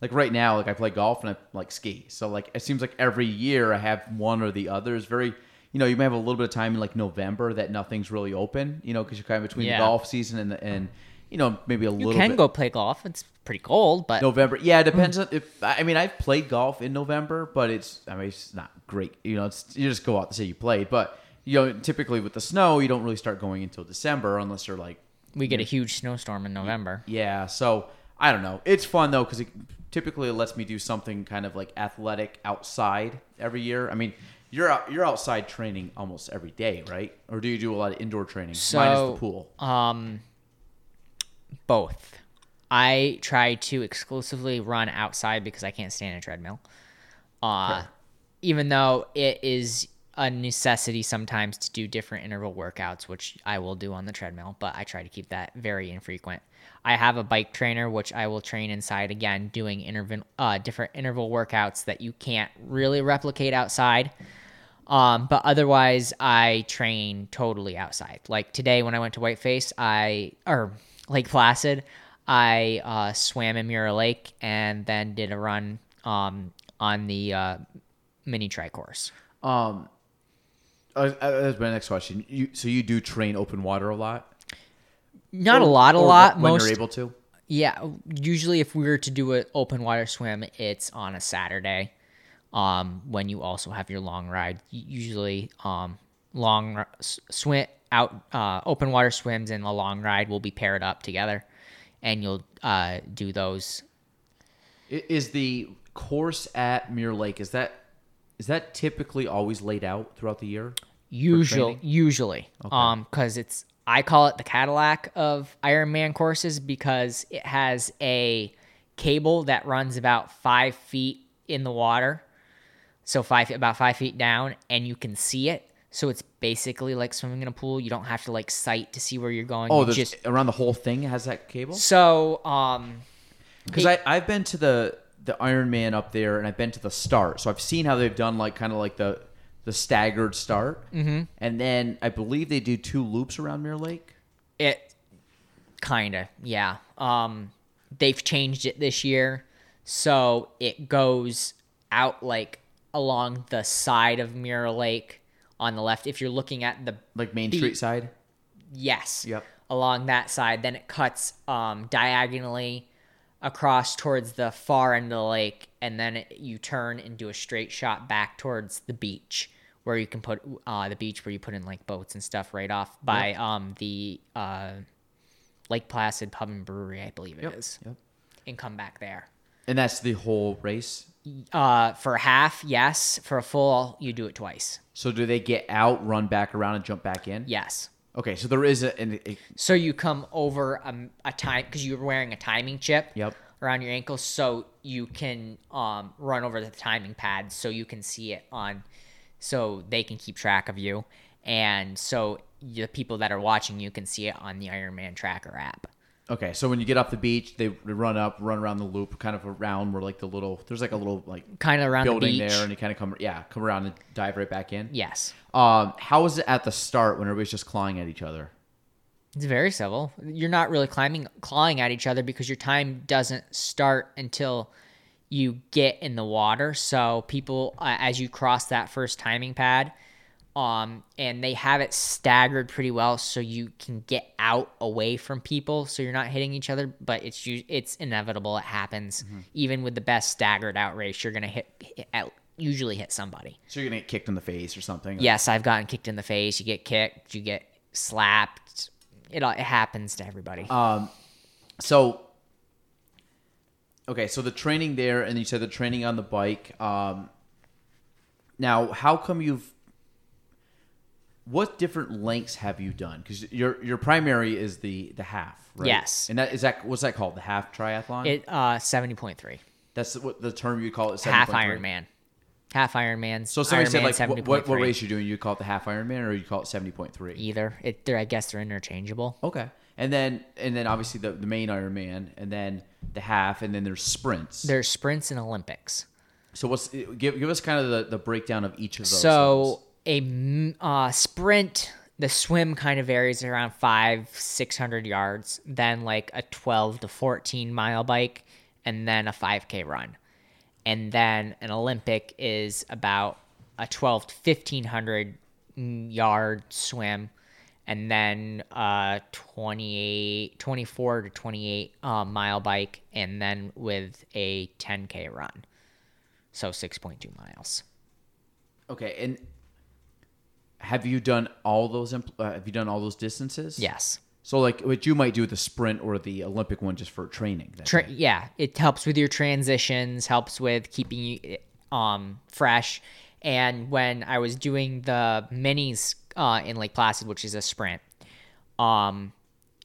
[SPEAKER 1] like right now, like I play golf and I like ski, so like it seems like every year I have one or the other. It's very. You know, you may have a little bit of time in like November that nothing's really open. You know, because you're kind of between
[SPEAKER 2] Yeah.
[SPEAKER 1] the golf season and the, and you know maybe a
[SPEAKER 2] You
[SPEAKER 1] little.
[SPEAKER 2] You can
[SPEAKER 1] bit.
[SPEAKER 2] go play golf. It's pretty cold, but
[SPEAKER 1] November. Yeah, it depends on if I mean I've played golf in November, but it's I mean it's not great. You know, it's you just go out to say you played, but you know typically with the snow you don't really start going until December unless you're like
[SPEAKER 2] we get a huge snowstorm in November.
[SPEAKER 1] yeah. So I don't know. It's fun though because it typically lets me do something kind of like athletic outside every year. I mean. You're out, you're outside training almost every day, right? Or do you do a lot of indoor training minus
[SPEAKER 2] So-
[SPEAKER 1] the pool?
[SPEAKER 2] Um, both. I try to exclusively run outside because I can't stand a treadmill. Uh, even though it is a necessity sometimes to do different interval workouts, which I will do on the treadmill, but I try to keep that very infrequent. I have a bike trainer, which I will train inside again, doing interval, uh, different interval workouts that you can't really replicate outside. Um, but otherwise, I train totally outside. Like today, when I went to Whiteface, I or Lake Placid, I uh, swam in Mirror Lake and then did a run um, on the uh, mini tri course.
[SPEAKER 1] Um, uh, that's my next question. You so you do train open water a lot?
[SPEAKER 2] Not a lot, a
[SPEAKER 1] or
[SPEAKER 2] lot.
[SPEAKER 1] when
[SPEAKER 2] Most
[SPEAKER 1] you're able to.
[SPEAKER 2] Yeah, usually if we were to do an open water swim, it's on a Saturday. Um, when you also have your long ride, usually um, long swim out uh, open water swims and the long ride will be paired up together, and you'll uh, do those.
[SPEAKER 1] Is the course at Mirror Lake is that is that typically always laid out throughout the year?
[SPEAKER 2] Usually,
[SPEAKER 1] training?
[SPEAKER 2] usually, um, because it's I call it the Cadillac of Ironman courses because it has a cable that runs about five feet in the water, so five about five feet down, and you can see it. So it's basically like swimming in a pool. You don't have to like sight to see where you're going.
[SPEAKER 1] Oh,
[SPEAKER 2] you
[SPEAKER 1] there's
[SPEAKER 2] just
[SPEAKER 1] around the whole thing has that cable.
[SPEAKER 2] so um,
[SPEAKER 1] Because I I've been to the the Iron Man up there, and I've been to the start, so I've seen how they've done like kind of like the the staggered start, mm-hmm. and then I believe they do two loops around Mirror Lake.
[SPEAKER 2] It kinda, yeah. Um they've changed it this year. So it goes out like along the side of Mirror Lake on the left. If you're looking at the
[SPEAKER 1] Like Main
[SPEAKER 2] The-
[SPEAKER 1] Street side.
[SPEAKER 2] yes.
[SPEAKER 1] Yep.
[SPEAKER 2] Along that side. Then it cuts um diagonally across towards the far end of the lake and then it, you turn and do a straight shot back towards the beach where you can put uh the beach where you put in like boats and stuff right off by um the uh Lake Placid Pub and Brewery, I believe it is,
[SPEAKER 1] Yep.
[SPEAKER 2] and come back there.
[SPEAKER 1] And that's the whole race.
[SPEAKER 2] Uh, for half, yes. For a full, you do it twice.
[SPEAKER 1] So do they get out, run back around, and jump back in?
[SPEAKER 2] Yes.
[SPEAKER 1] Okay, so there is a, an, a
[SPEAKER 2] So you come over a, a time because you're wearing a timing chip.
[SPEAKER 1] Yep.
[SPEAKER 2] Around your ankle, so you can um, run over the timing pad, so you can see it on so they can keep track of you, and so the people that are watching you can see it on the Ironman Tracker app.
[SPEAKER 1] Okay, so when you get off the beach, they run up, run around the loop, kind of around where like the little there's like a little like
[SPEAKER 2] Kind of around the
[SPEAKER 1] building
[SPEAKER 2] beach.
[SPEAKER 1] there, and you kind of come yeah come around and dive right back in.
[SPEAKER 2] Yes.
[SPEAKER 1] Um, how was it at the start when everybody's just clawing at each other?
[SPEAKER 2] It's very civil. You're not really climbing, clawing at each other because your time doesn't start until you get in the water. So people, uh, as you cross that first timing pad, um, and they have it staggered pretty well, so you can get out away from people, so you're not hitting each other. But it's it's inevitable. It happens. Even with the best staggered out race, you're gonna hit, hit out, usually hit somebody.
[SPEAKER 1] So you're gonna get kicked in the face or something.
[SPEAKER 2] Yes, I've gotten kicked in the face. You get kicked. You get slapped. It it happens to everybody.
[SPEAKER 1] Um, so okay, so the training there, and you said the training on the bike. Um, now, how come you've what different lengths have you done? Because your your primary is the the half, right?
[SPEAKER 2] Yes.
[SPEAKER 1] And that is that what's that called? The half triathlon.
[SPEAKER 2] It uh seventy point three.
[SPEAKER 1] That's what the term you call it.
[SPEAKER 2] Half
[SPEAKER 1] 7.3?
[SPEAKER 2] Ironman. Half Ironman.
[SPEAKER 1] So somebody said like
[SPEAKER 2] seventy
[SPEAKER 1] what, what, race you're doing? You call it the half Ironman, or you call it seventy point three?
[SPEAKER 2] Either. It they're, I guess they're interchangeable.
[SPEAKER 1] Okay. And then and then obviously the, the main Ironman, and then the half, and then there's sprints.
[SPEAKER 2] There's sprints and Olympics.
[SPEAKER 1] So what's give give us kind of the, the breakdown of each of those.
[SPEAKER 2] So a uh, sprint, the swim kind of varies around five, six hundred yards. Then like a twelve to fourteen mile bike, and then a five k run, and then an Olympic is about a twelve to fifteen hundred yard swim, and then a 28, 24 to twenty eight uh, mile bike, and then with a ten k run, so six point two miles.
[SPEAKER 1] okay, and have you done all those? Impl- uh, have you done all those distances?
[SPEAKER 2] Yes.
[SPEAKER 1] So like what you might do with the sprint or the Olympic one just for training.
[SPEAKER 2] Tra- yeah, it helps with your transitions, helps with keeping you um fresh. And when I was doing the minis uh, in Lake Placid, which is a sprint, um,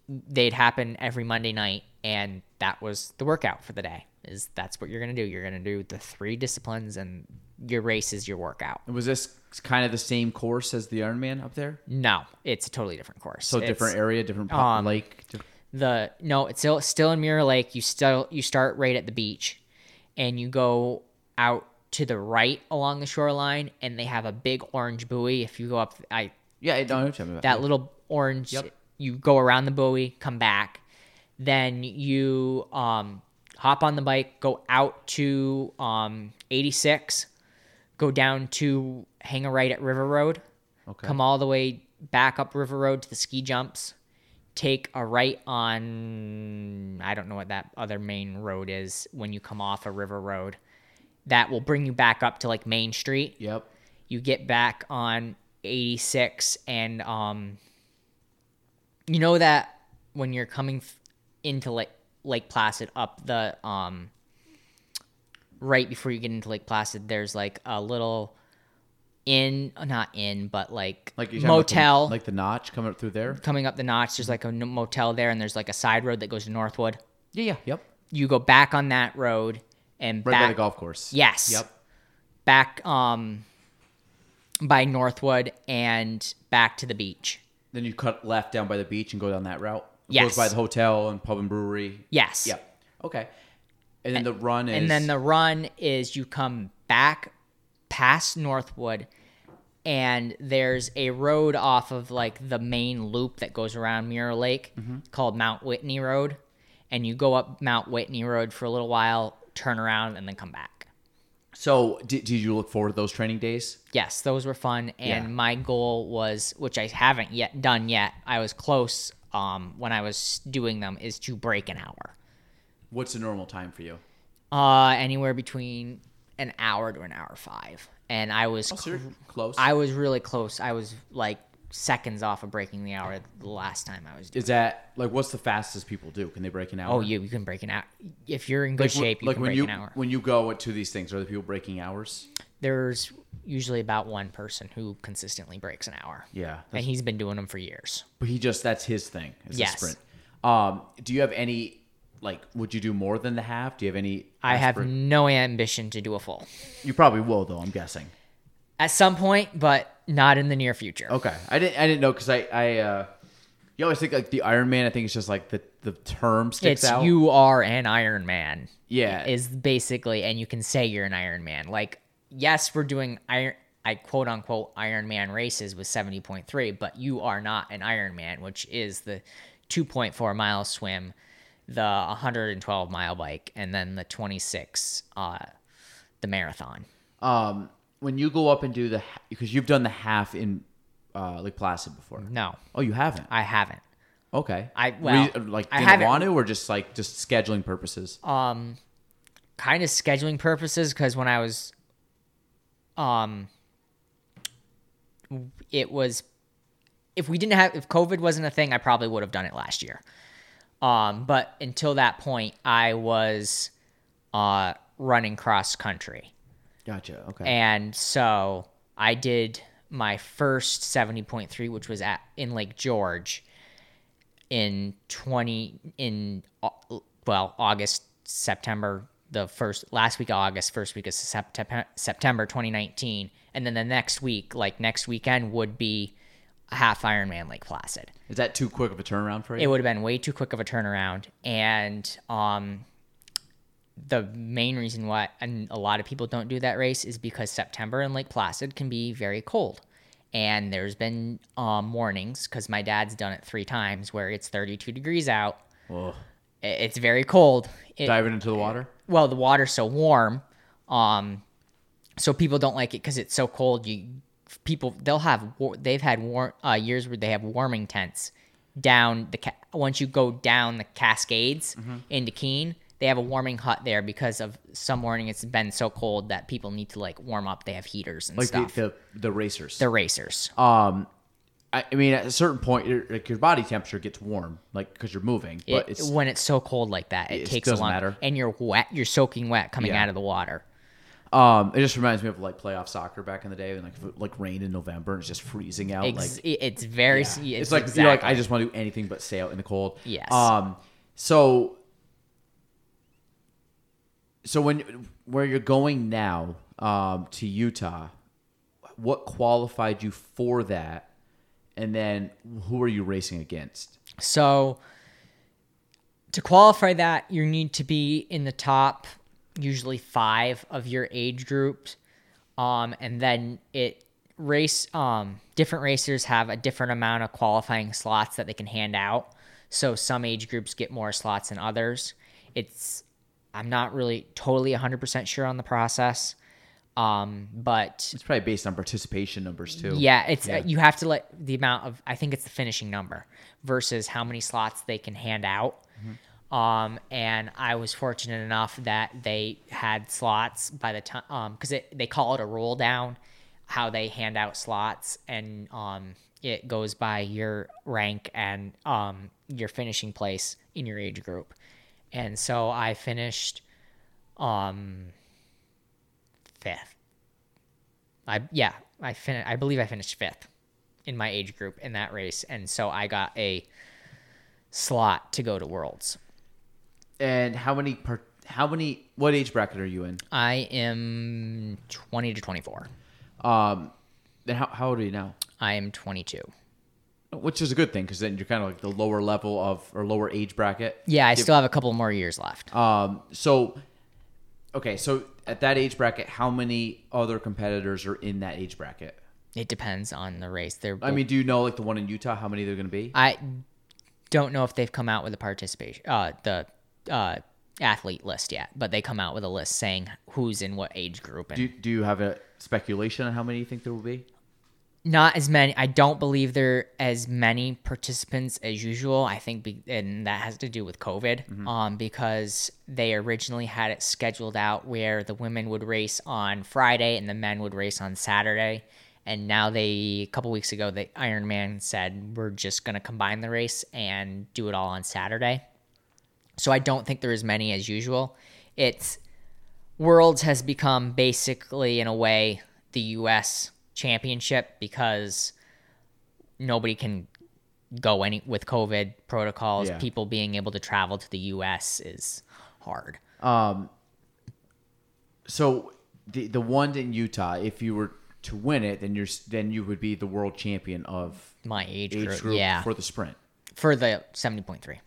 [SPEAKER 2] they'd happen every Monday night, and that was the workout for the day. Is that's what you're gonna do? You're gonna do the three disciplines, and your race is your workout.
[SPEAKER 1] was this kind of the same course as the Ironman up there?
[SPEAKER 2] No, it's a totally different course.
[SPEAKER 1] So
[SPEAKER 2] It's-
[SPEAKER 1] different area, different po-
[SPEAKER 2] um,
[SPEAKER 1] lake.
[SPEAKER 2] the no it's still still in mirror lake you still you start right at the beach and you go out to the right along the shoreline and they have a big orange buoy if you go up i
[SPEAKER 1] yeah, I know what about.
[SPEAKER 2] that little orange
[SPEAKER 1] Yep.
[SPEAKER 2] you go around the buoy come back then you um hop on the bike go out to um 86 go down to hang a right at river road
[SPEAKER 1] Okay.
[SPEAKER 2] come all the way back up river road to the ski jumps take a right on i don't know what that other main road is when you come off a river road that will bring you back up to like main street
[SPEAKER 1] Yep.
[SPEAKER 2] you get back on 86 and um you know that when you're coming f- into like lake placid up the um right before you get into lake placid there's like a little inn not inn but like
[SPEAKER 1] Like you're the-
[SPEAKER 2] motel
[SPEAKER 1] like the notch coming up through there.
[SPEAKER 2] coming up the notch there's like a n- motel there and there's like a side road that goes to northwood
[SPEAKER 1] Yeah, yeah, yep.
[SPEAKER 2] you go back on that road and
[SPEAKER 1] Right
[SPEAKER 2] back
[SPEAKER 1] by the golf course.
[SPEAKER 2] Yes.
[SPEAKER 1] Yep.
[SPEAKER 2] back um by Northwood and back to the beach.
[SPEAKER 1] Then you cut left down by the beach and go down that route. It
[SPEAKER 2] Yes.
[SPEAKER 1] Goes by the hotel and pub and brewery.
[SPEAKER 2] Yes.
[SPEAKER 1] Yep. Okay. And then the run is.
[SPEAKER 2] And then the run is you come back past Northwood and there's a road off of like the main loop that goes around Mirror Lake
[SPEAKER 1] Mm-hmm.
[SPEAKER 2] called Mount Whitney Road and you go up Mount Whitney Road for a little while, turn around and then come back.
[SPEAKER 1] So did, did you look forward to those training days?
[SPEAKER 2] yes, those were fun. And
[SPEAKER 1] Yeah.
[SPEAKER 2] my goal was, which I haven't yet done yet, I was close um, when I was doing them, is to break an hour.
[SPEAKER 1] What's the normal time for you?
[SPEAKER 2] Uh, anywhere between an hour to an hour five. And I was,
[SPEAKER 1] Oh, so
[SPEAKER 2] cl-
[SPEAKER 1] close.
[SPEAKER 2] I was really close. I was like seconds off of breaking the hour the last time I was doing.
[SPEAKER 1] is that like what's the fastest people do? Can they break an hour?
[SPEAKER 2] Oh, you you can break an hour if you're in good
[SPEAKER 1] like,
[SPEAKER 2] shape. You
[SPEAKER 1] like
[SPEAKER 2] can
[SPEAKER 1] when
[SPEAKER 2] break
[SPEAKER 1] you
[SPEAKER 2] an hour.
[SPEAKER 1] when you go to these things, are the people breaking hours?
[SPEAKER 2] There's usually about one person who consistently breaks an hour.
[SPEAKER 1] Yeah,
[SPEAKER 2] and he's been doing them for years.
[SPEAKER 1] But he just that's his thing. Is
[SPEAKER 2] Yes.
[SPEAKER 1] sprint. Um, do you have any like? Would you do more than the half? Do you have any?
[SPEAKER 2] I have
[SPEAKER 1] aspir-
[SPEAKER 2] no ambition to do a full.
[SPEAKER 1] You probably will though. I'm guessing.
[SPEAKER 2] At some point, but not in the near future.
[SPEAKER 1] Okay, I didn't I didn't know because I I uh, you always think like the Iron Man. I think it's just like the the term sticks
[SPEAKER 2] it's
[SPEAKER 1] out.
[SPEAKER 2] you are an Iron Man.
[SPEAKER 1] Yeah.
[SPEAKER 2] is basically, and you can say you're an Iron Man. Like, yes, we're doing Iron, I quote unquote Iron Man races with seventy point three, but you are not an Iron Man, which is the two point four mile swim, the one hundred and twelve mile bike, and then the twenty six, uh, the marathon.
[SPEAKER 1] um when you go up and do the because you've done the half in uh, Lake Placid before.
[SPEAKER 2] No,
[SPEAKER 1] Oh, you haven't.
[SPEAKER 2] I haven't.
[SPEAKER 1] Okay.
[SPEAKER 2] I- well,
[SPEAKER 1] Re- like
[SPEAKER 2] I
[SPEAKER 1] didn't want to, or just like just scheduling purposes.
[SPEAKER 2] um kind of scheduling purposes because when I was um it was if we didn't have if COVID wasn't a thing, I probably would have done it last year. Um but until that point I was uh running cross country.
[SPEAKER 1] Gotcha. Okay.
[SPEAKER 2] And so I did my first 70.3 which was at in Lake George in 20 in well August September the first last week of August first week of September September 2019 and then the next week like next weekend would be half Ironman Lake Placid.
[SPEAKER 1] Is that too quick of a turnaround for you?
[SPEAKER 2] It would have been way too quick of a turnaround and um the main reason why and a lot of people don't do that race is because September in Lake Placid can be very cold. And there's been um, mornings because my dad's done it three times where it's 32 degrees out. I- It's very cold. It,
[SPEAKER 1] diving into the water.
[SPEAKER 2] well, the water's so warm, um, so people don't like it because it's so cold. You people they'll have war- they've had war- uh, years where they have warming tents down the ca- once you go down the Cascades
[SPEAKER 1] Mm-hmm.
[SPEAKER 2] into Keene. They have a warming hut there because of some morning it's been so cold that people need to like warm up. They have heaters and
[SPEAKER 1] Like
[SPEAKER 2] stuff.
[SPEAKER 1] the the racers.
[SPEAKER 2] the racers.
[SPEAKER 1] um, I, I mean, at a certain point, your, like your body temperature gets warm, like because you're moving. But
[SPEAKER 2] It-
[SPEAKER 1] it's
[SPEAKER 2] when it's so cold like that, it,
[SPEAKER 1] It
[SPEAKER 2] takes a long
[SPEAKER 1] matter.
[SPEAKER 2] and you're wet. You're soaking wet coming
[SPEAKER 1] Yeah.
[SPEAKER 2] out of the water.
[SPEAKER 1] Um, it just reminds me of like playoff soccer back in the day, and like if it, like rain in November and it's just freezing out.
[SPEAKER 2] Ex-
[SPEAKER 1] like
[SPEAKER 2] it's very.
[SPEAKER 1] Yeah.
[SPEAKER 2] It's,
[SPEAKER 1] It's, like you're like I just want to do anything but stay out in the cold.
[SPEAKER 2] Yes.
[SPEAKER 1] Um. So. So when where you're going now, um, to Utah, what qualified you for that, and then who are you racing against?
[SPEAKER 2] So to qualify that, you need to be in the top, usually five of your age groups, um, and then it race. Um, different racers have a different amount of qualifying slots that they can hand out. So some age groups get more slots than others. It's I'm not really totally 100% sure on the process. Um, but
[SPEAKER 1] It's probably based on participation numbers too.
[SPEAKER 2] yeah, it's
[SPEAKER 1] Yeah.
[SPEAKER 2] Uh, you have to let the amount of I think it's the finishing number versus how many slots they can hand out. Um, and I was fortunate enough that they had slots by the time um because they call it a roll down, how they hand out slots and um it goes by your rank and um your finishing place in your age group, and so I finished um fifth. I yeah, I fin- I believe I finished fifth in my age group in that race, and so I got a slot to go to Worlds.
[SPEAKER 1] And how many per, how many what age bracket are you in?
[SPEAKER 2] I am twenty to twenty four.
[SPEAKER 1] Um, then how how old are you now?
[SPEAKER 2] I am twenty two.
[SPEAKER 1] Which is a good thing because then you're kind of like the lower level of or lower age bracket.
[SPEAKER 2] Yeah, I still have a couple more years left.
[SPEAKER 1] Um, so okay, so at that age bracket, how many other competitors are in that age bracket?
[SPEAKER 2] It depends on the race. They're
[SPEAKER 1] I mean, do you know like the one in Utah? How many they're going to be?
[SPEAKER 2] I don't know if they've come out with a participation uh the uh athlete list yet, but they come out with a list saying who's in what age group and
[SPEAKER 1] Do Do you have a speculation on how many you think there will be?
[SPEAKER 2] not as many. I don't believe there are as many participants as usual. I think, be, and that has to do with COVID, um, because they originally had it scheduled out where the women would race on Friday and the men would race on Saturday. And now they, a couple weeks ago, the Ironman said we're just going to combine the race and do it all on Saturday. So I don't think there are as many as usual. It's Worlds has become basically, in a way, the U.S. championship because nobody can go any with COVID protocols.
[SPEAKER 1] Yeah.
[SPEAKER 2] People being able to travel to the U.S. is hard.
[SPEAKER 1] Um, so the the one in Utah, if you were to win it, then you're then you would be the world champion of
[SPEAKER 2] My age,
[SPEAKER 1] age
[SPEAKER 2] group,
[SPEAKER 1] group
[SPEAKER 2] yeah,
[SPEAKER 1] for the sprint.
[SPEAKER 2] for the seventy point three.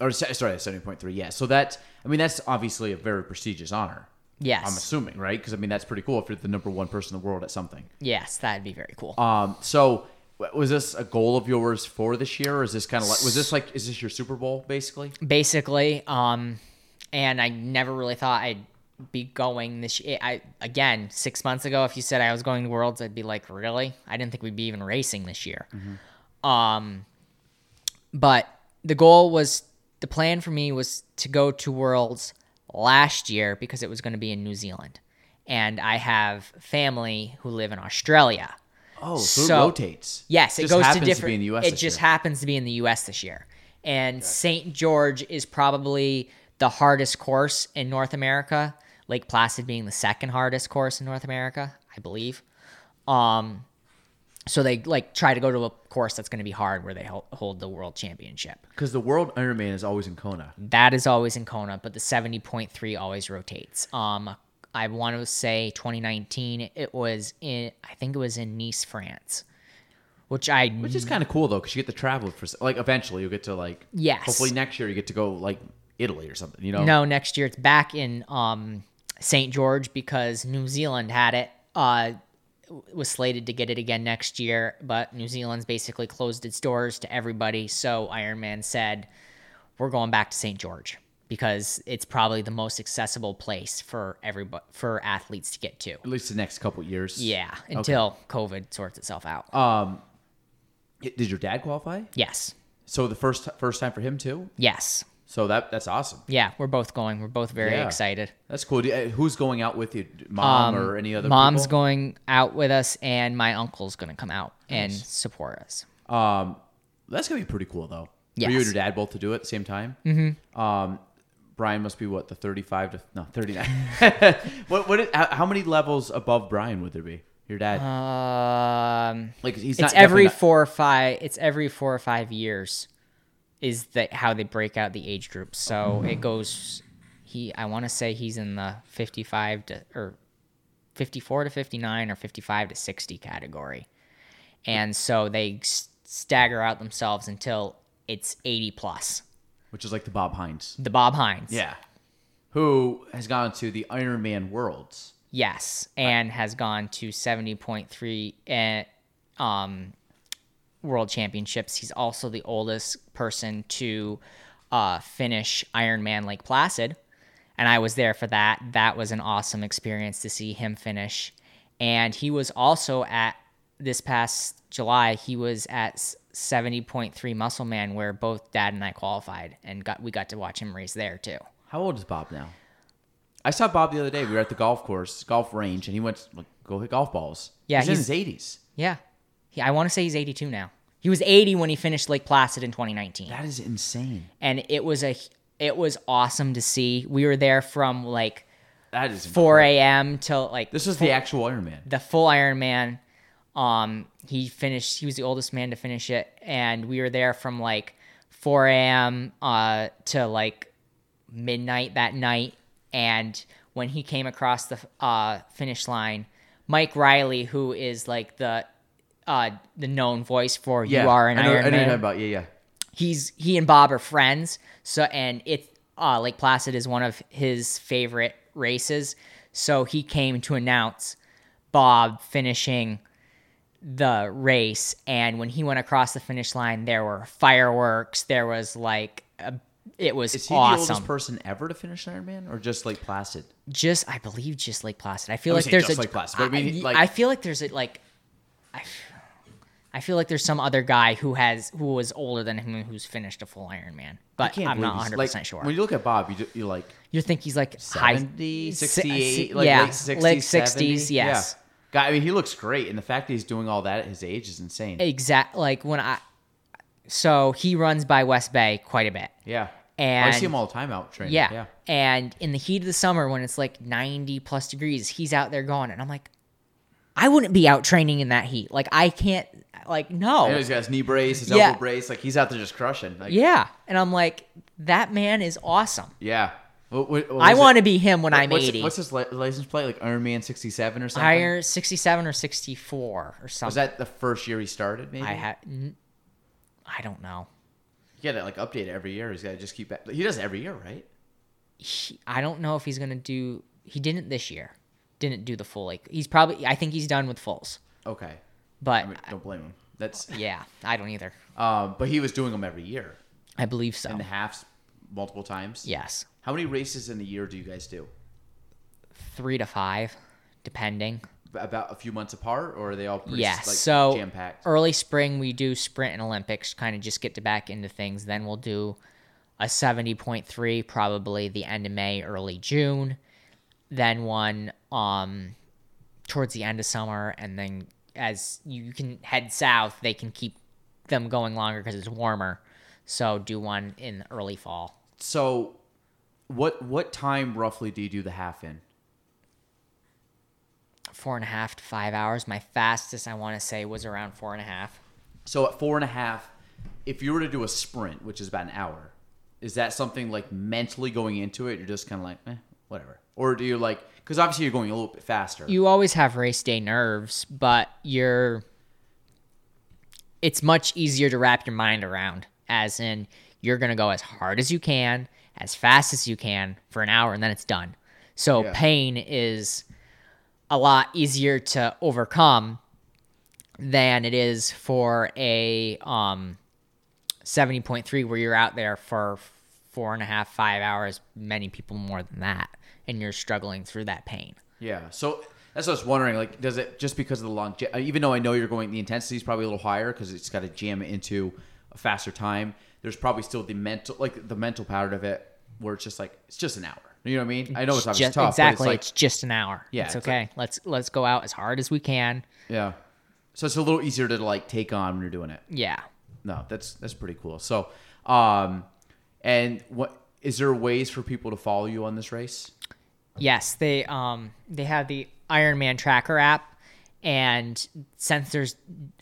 [SPEAKER 1] Or sorry, seventy point three. Yeah. So that I mean that's obviously a very prestigious honor.
[SPEAKER 2] Yes,
[SPEAKER 1] I'm assuming, right? Because I mean that's pretty cool if you're the number one person in the world at something.
[SPEAKER 2] yes, that'd be very cool.
[SPEAKER 1] Um. So was this a goal of yours for this year, or is this kind of like was this like is this your Super Bowl basically?
[SPEAKER 2] basically. Um, and I never really thought I'd be going this. year. I again six months ago, if you said I was going to Worlds, I'd be like, really? I didn't think we'd be even racing this year. Um, but the goal was the plan for me was to go to Worlds last year because it was going to be in New Zealand, and I have family who live in Australia.
[SPEAKER 1] Oh, so,
[SPEAKER 2] So-
[SPEAKER 1] it rotates.
[SPEAKER 2] Yes, it
[SPEAKER 1] Just
[SPEAKER 2] goes to different.
[SPEAKER 1] be in the US
[SPEAKER 2] it just
[SPEAKER 1] year.
[SPEAKER 2] happens to be in the U.S. this year, and St. George is probably the hardest course in North America. Lake Placid being the second hardest course in North America, I believe. Um, so they like try to go to a course that's going to be hard where they hold the world championship.
[SPEAKER 1] Because the World Ironman is always in Kona.
[SPEAKER 2] That is always in Kona, but the seventy point three always rotates. Um, I want to say 2019. It was in. I think it was in Nice, France, which I
[SPEAKER 1] Which is kind of cool though, because you get to travel for like eventually you'll get to like
[SPEAKER 2] Yes.
[SPEAKER 1] Hopefully next year you get to go like Italy or something. You know.
[SPEAKER 2] No, next year it's back in um, St. George because New Zealand had it. Uh, was slated to get it again next year, but New Zealand's basically closed its doors to everybody. So Ironman said, "We're going back to St. George because it's probably the most accessible place for everybody for athletes to get to."
[SPEAKER 1] At least the next couple years.
[SPEAKER 2] Yeah, until COVID sorts itself out.
[SPEAKER 1] Um. Did your dad qualify?
[SPEAKER 2] yes,
[SPEAKER 1] So the first first time for him too.
[SPEAKER 2] yes,
[SPEAKER 1] So that that's awesome.
[SPEAKER 2] yeah. We're both going. We're both very
[SPEAKER 1] Yeah.
[SPEAKER 2] excited.
[SPEAKER 1] That's cool. Do- uh, Who's going out with you? Mom or any other?
[SPEAKER 2] Um, Mom's
[SPEAKER 1] people?
[SPEAKER 2] going out with us, and my uncle's going to come out and support us.
[SPEAKER 1] Um, that's gonna be pretty cool though. For you and your dad both to do it at the same time. Mm-hmm. Um, Brian must be what the thirty-five to no thirty-nine. [laughs] what what? Is, how, how many levels above Brian would there be? Your dad?
[SPEAKER 2] Um,
[SPEAKER 1] like he's
[SPEAKER 2] it's every
[SPEAKER 1] not-
[SPEAKER 2] four or five. It's every four or five years, is that how they break out the age groups? So it goes. He, I want to say he's in the fifty-five to or fifty-four to fifty-nine or fifty-five to sixty category, and so they stagger out themselves until it's eighty plus.
[SPEAKER 1] which is like the Bob Hines.
[SPEAKER 2] The Bob Hines.
[SPEAKER 1] Yeah. Who has gone to the Ironman Worlds?
[SPEAKER 2] Yes, and has gone to 70.3 at um, World Championships. He's also the oldest person to uh, finish Ironman Lake Placid, and I was there for that. That was an awesome experience to see him finish. And he was also at this past July. He was at 70.3 Musselman, where both Dad and I qualified, and got we got to watch him race there too.
[SPEAKER 1] How old is Bob now? I saw Bob the other day. We were at the golf course, golf range, and he went to like, go hit golf balls.
[SPEAKER 2] Yeah,
[SPEAKER 1] he's, in his eighties.
[SPEAKER 2] Yeah. He, I want to say he's 82 now. He was 80 when he finished Lake Placid in 2019.
[SPEAKER 1] That is insane.
[SPEAKER 2] and it was a it was awesome to see. We were there from like
[SPEAKER 1] That is
[SPEAKER 2] 4 a.m. till like
[SPEAKER 1] This is the actual Ironman.
[SPEAKER 2] the full Ironman. Um, he finished. He was the oldest man to finish it, and we were there from like 4 a.m. uh to like midnight that night. And when he came across the uh finish line, Mike Riley, who is like the uh the known voice for
[SPEAKER 1] Yeah,
[SPEAKER 2] you are an
[SPEAKER 1] I know, I know
[SPEAKER 2] Iron Man
[SPEAKER 1] about. Yeah, yeah.
[SPEAKER 2] he's he and Bob are friends. So and it uh Lake Placid is one of his favorite races. So he came to announce Bob finishing the race and when he went across the finish line there were fireworks, there was like a, it was
[SPEAKER 1] Is he the oldest person ever to finish an Ironman, or just like Placid?
[SPEAKER 2] just I believe just Lake Placid. I feel
[SPEAKER 1] I
[SPEAKER 2] like there's
[SPEAKER 1] just
[SPEAKER 2] a
[SPEAKER 1] Lake Placid, but I mean, like-
[SPEAKER 2] I feel like there's a like I, I feel like there's some other guy who has who was older than him who's finished a full Ironman, but I'm not 100
[SPEAKER 1] he's-
[SPEAKER 2] percent sure.
[SPEAKER 1] When you look at Bob, you you're like
[SPEAKER 2] You think he's like
[SPEAKER 1] 70,
[SPEAKER 2] si-
[SPEAKER 1] 68,
[SPEAKER 2] si-
[SPEAKER 1] like
[SPEAKER 2] yeah,
[SPEAKER 1] late 60s,
[SPEAKER 2] late
[SPEAKER 1] 70?
[SPEAKER 2] 60s, yes.
[SPEAKER 1] Yeah. Guy, I mean, he looks great, and the fact that he's doing all that at his age is insane.
[SPEAKER 2] Exact like when I so he runs by West Bay quite a bit.
[SPEAKER 1] Yeah.
[SPEAKER 2] And
[SPEAKER 1] I see him all the time out training.
[SPEAKER 2] Yeah.
[SPEAKER 1] Yeah.
[SPEAKER 2] And in the heat of the summer when it's like 90 plus degrees, he's out there going and I'm like I wouldn't be out training in that heat. Like I can't like no.
[SPEAKER 1] I know he's got his knee brace, his
[SPEAKER 2] Yeah.
[SPEAKER 1] elbow brace. Like he's out there just crushing. Like,
[SPEAKER 2] Yeah. And I'm like, that man is awesome.
[SPEAKER 1] Yeah. What, what, what
[SPEAKER 2] I want to be him when I'm
[SPEAKER 1] what's,
[SPEAKER 2] 80.
[SPEAKER 1] What's his license plate? Like Iron Man 67 or something?
[SPEAKER 2] Higher 67 or 64 or something.
[SPEAKER 1] Was that the first year he started? Maybe
[SPEAKER 2] I had. I don't know.
[SPEAKER 1] He got to like update every year. He's got to just keep. He does it every year, right?
[SPEAKER 2] He, I don't know if he's gonna do. He didn't this year. Didn't do the full like. He's probably. I think he's done with fulls.
[SPEAKER 1] Okay.
[SPEAKER 2] But
[SPEAKER 1] I mean, don't blame him. That's. [laughs]
[SPEAKER 2] yeah, I don't either.
[SPEAKER 1] Um, but he was doing them every year
[SPEAKER 2] I believe so.
[SPEAKER 1] and the halves multiple times.
[SPEAKER 2] yes,
[SPEAKER 1] How many races in a year do you guys do?
[SPEAKER 2] three to five, depending.
[SPEAKER 1] About a few months apart, or are they all pretty
[SPEAKER 2] Yeah.
[SPEAKER 1] like,
[SPEAKER 2] so
[SPEAKER 1] jam packed?
[SPEAKER 2] early spring we do sprint and Olympics, kind of just get to back into things. Then we'll do a seventy point three, probably the end of May, early June. Then one um towards the end of summer, and then as you can head south, they can keep them going longer because it's warmer. So do one in early fall.
[SPEAKER 1] So, what what time roughly do you do the half in?
[SPEAKER 2] Four and a half to five hours. My fastest, I want to say, was around four and a half.
[SPEAKER 1] So at four and a half, if you were to do a sprint, which is about an hour, is that something like mentally going into it? You're just kind of like, eh, whatever. Or do you like? Because obviously you're going a little bit faster.
[SPEAKER 2] you always have race day nerves, but you're it's much easier to wrap your mind around as in you're going to go as hard as you can, as fast as you can for an hour and then it's done. So
[SPEAKER 1] Yeah.
[SPEAKER 2] pain is a lot easier to overcome than it is for a um 70.3 where you're out there for four and a half, five hours, many people more than that, and you're struggling through that pain.
[SPEAKER 1] Yeah. So that's what I was wondering. Like, does it just because of the long? Even though I know you're going, the intensity is probably a little higher because it's got to jam into a faster time. There's probably still the mental, like the mental part of it, where it's just like it's just an hour. You know what I mean? I know it's obviously
[SPEAKER 2] just,
[SPEAKER 1] tough,
[SPEAKER 2] exactly.
[SPEAKER 1] but
[SPEAKER 2] It's,
[SPEAKER 1] it's
[SPEAKER 2] just an hour.
[SPEAKER 1] Yeah,
[SPEAKER 2] it's
[SPEAKER 1] it's
[SPEAKER 2] okay. let's let's go out as hard as we can.
[SPEAKER 1] yeah. So it's a little easier to like take on when you're doing it.
[SPEAKER 2] Yeah.
[SPEAKER 1] No, that's that's pretty cool. So, um, and what is there ways for people to follow you on this race?
[SPEAKER 2] Yes, they um they have the Ironman Tracker app, and since there's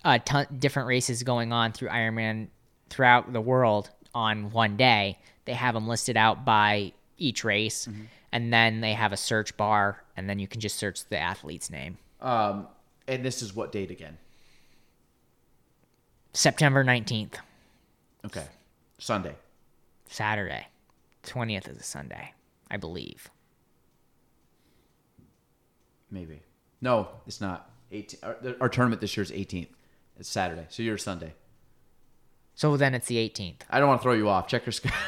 [SPEAKER 2] a ton different races going on through Ironman throughout the world on one day, they have them listed out by each race,
[SPEAKER 1] Mm-hmm.
[SPEAKER 2] and then they have a search bar, and then you can just search the athlete's name.
[SPEAKER 1] Um, and this is what date again?
[SPEAKER 2] September nineteenth,
[SPEAKER 1] Okay, Sunday.
[SPEAKER 2] Saturday, twentieth is a Sunday, I believe.
[SPEAKER 1] Maybe. No, it's not. 18, our, our tournament this year is 18th. It's Saturday, so you're Sunday.
[SPEAKER 2] So then it's the eighteenth.
[SPEAKER 1] I don't want to throw you off. Check your schedule.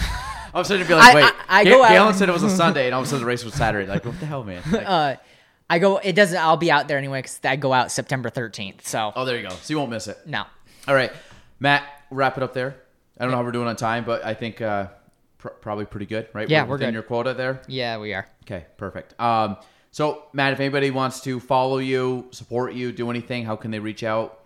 [SPEAKER 1] [laughs] all of a sudden you'd be like,
[SPEAKER 2] I-
[SPEAKER 1] wait,
[SPEAKER 2] I- I
[SPEAKER 1] Ga-
[SPEAKER 2] go out-
[SPEAKER 1] Gaelan said it was a [laughs] Sunday, and all of a sudden the race was Saturday. Like, what the hell, man? Like,
[SPEAKER 2] Uh, I go. It doesn't. I'll be out there anyway because I go out September thirteenth. So
[SPEAKER 1] oh, there you go. So you won't miss it.
[SPEAKER 2] no.
[SPEAKER 1] All right, Matt, wrap it up there. I don't know how we're doing on time, but I think uh, pr- probably pretty good, right?
[SPEAKER 2] Yeah, we're
[SPEAKER 1] within
[SPEAKER 2] good.
[SPEAKER 1] your quota there.
[SPEAKER 2] Yeah, we are.
[SPEAKER 1] Okay, perfect. Um, so Matt, if anybody wants to follow you, support you, do anything, how can they reach out?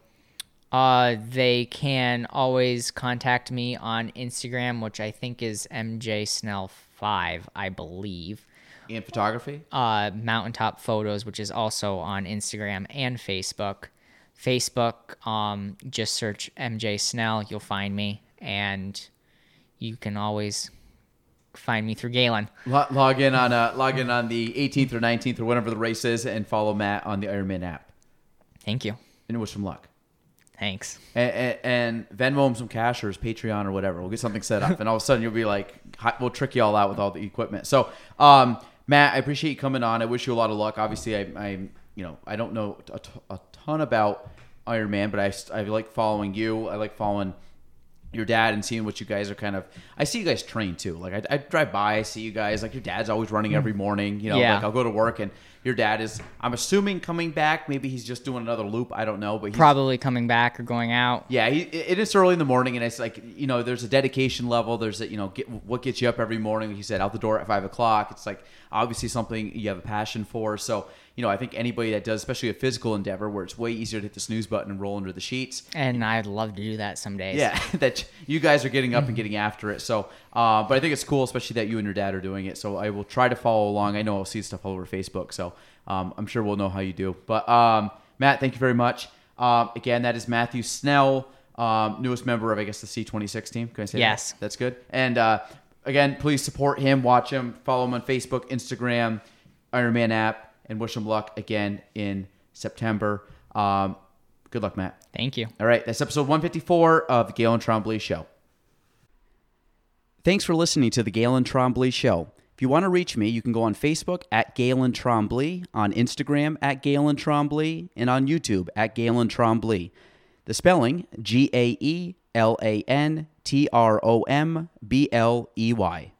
[SPEAKER 2] Uh, they can always contact me on Instagram, which I think is MJ Snell five, I believe.
[SPEAKER 1] In photography?
[SPEAKER 2] Uh, Mountaintop Photos, which is also on Instagram and Facebook. Facebook, um, just search MJ Snell, you'll find me, and you can always find me through
[SPEAKER 1] Gaelan. Log in on uh, log in on the 18th or 19th or whenever the race is, and follow Matt on the Ironman app.
[SPEAKER 2] Thank you.
[SPEAKER 1] And wish him luck.
[SPEAKER 2] Thanks.
[SPEAKER 1] And, and, and Venmo him some cash or his Patreon or whatever. We'll get something set up, and all of a sudden you'll be like, we'll trick you all out with all the equipment. So, um, Matt, I appreciate you coming on. I wish you a lot of luck. Obviously, I, I you know, I don't know a, t- a ton about Ironman, but I, I like following you. I like following your dad and seeing what you guys are kind of. I see you guys train too. Like I, I drive by, I see you guys. Like your dad's always running mm-hmm. every morning. You know,
[SPEAKER 2] Yeah.
[SPEAKER 1] like I'll go to work and your dad is. I'm assuming coming back. Maybe he's just doing another loop. I don't know, but he's,
[SPEAKER 2] Probably coming back or going out.
[SPEAKER 1] yeah, he, it is early in the morning, and it's like you know, there's a dedication level. There's a, you know, get, what gets you up every morning. he said, out the door at five o'clock. It's like obviously something you have a passion for. So you know, I think anybody that does, especially a physical endeavor, where it's way easier to hit the snooze button and roll under the sheets.
[SPEAKER 2] And I'd love to do that some days.
[SPEAKER 1] Yeah, [laughs] that you guys are getting up and getting after it. So, uh, but I think it's cool, especially that you and your dad are doing it. So I will try to follow along. I know I'll see stuff all over Facebook, so um, I'm sure we'll know how you do. But um, Matt, thank you very much. Um, again, that is Matthew Snell, um, newest member of I guess the C26 team. Can I say that?
[SPEAKER 2] Yes.
[SPEAKER 1] That's good. And uh, again, please support him, watch him, follow him on Facebook, Instagram, Ironman app, and wish him luck again in September. Um, good luck, Matt.
[SPEAKER 2] Thank you.
[SPEAKER 1] All right, that's episode 154 of the Gaelan Trombley Show. Thanks for listening to the Gaelan Trombley Show. If you want to reach me, you can go on Facebook at Gaelan Trombley, on Instagram at Gaelan Trombley, and on YouTube at Gaelan Trombley. The spelling G A E L A N T R O M B L E Y.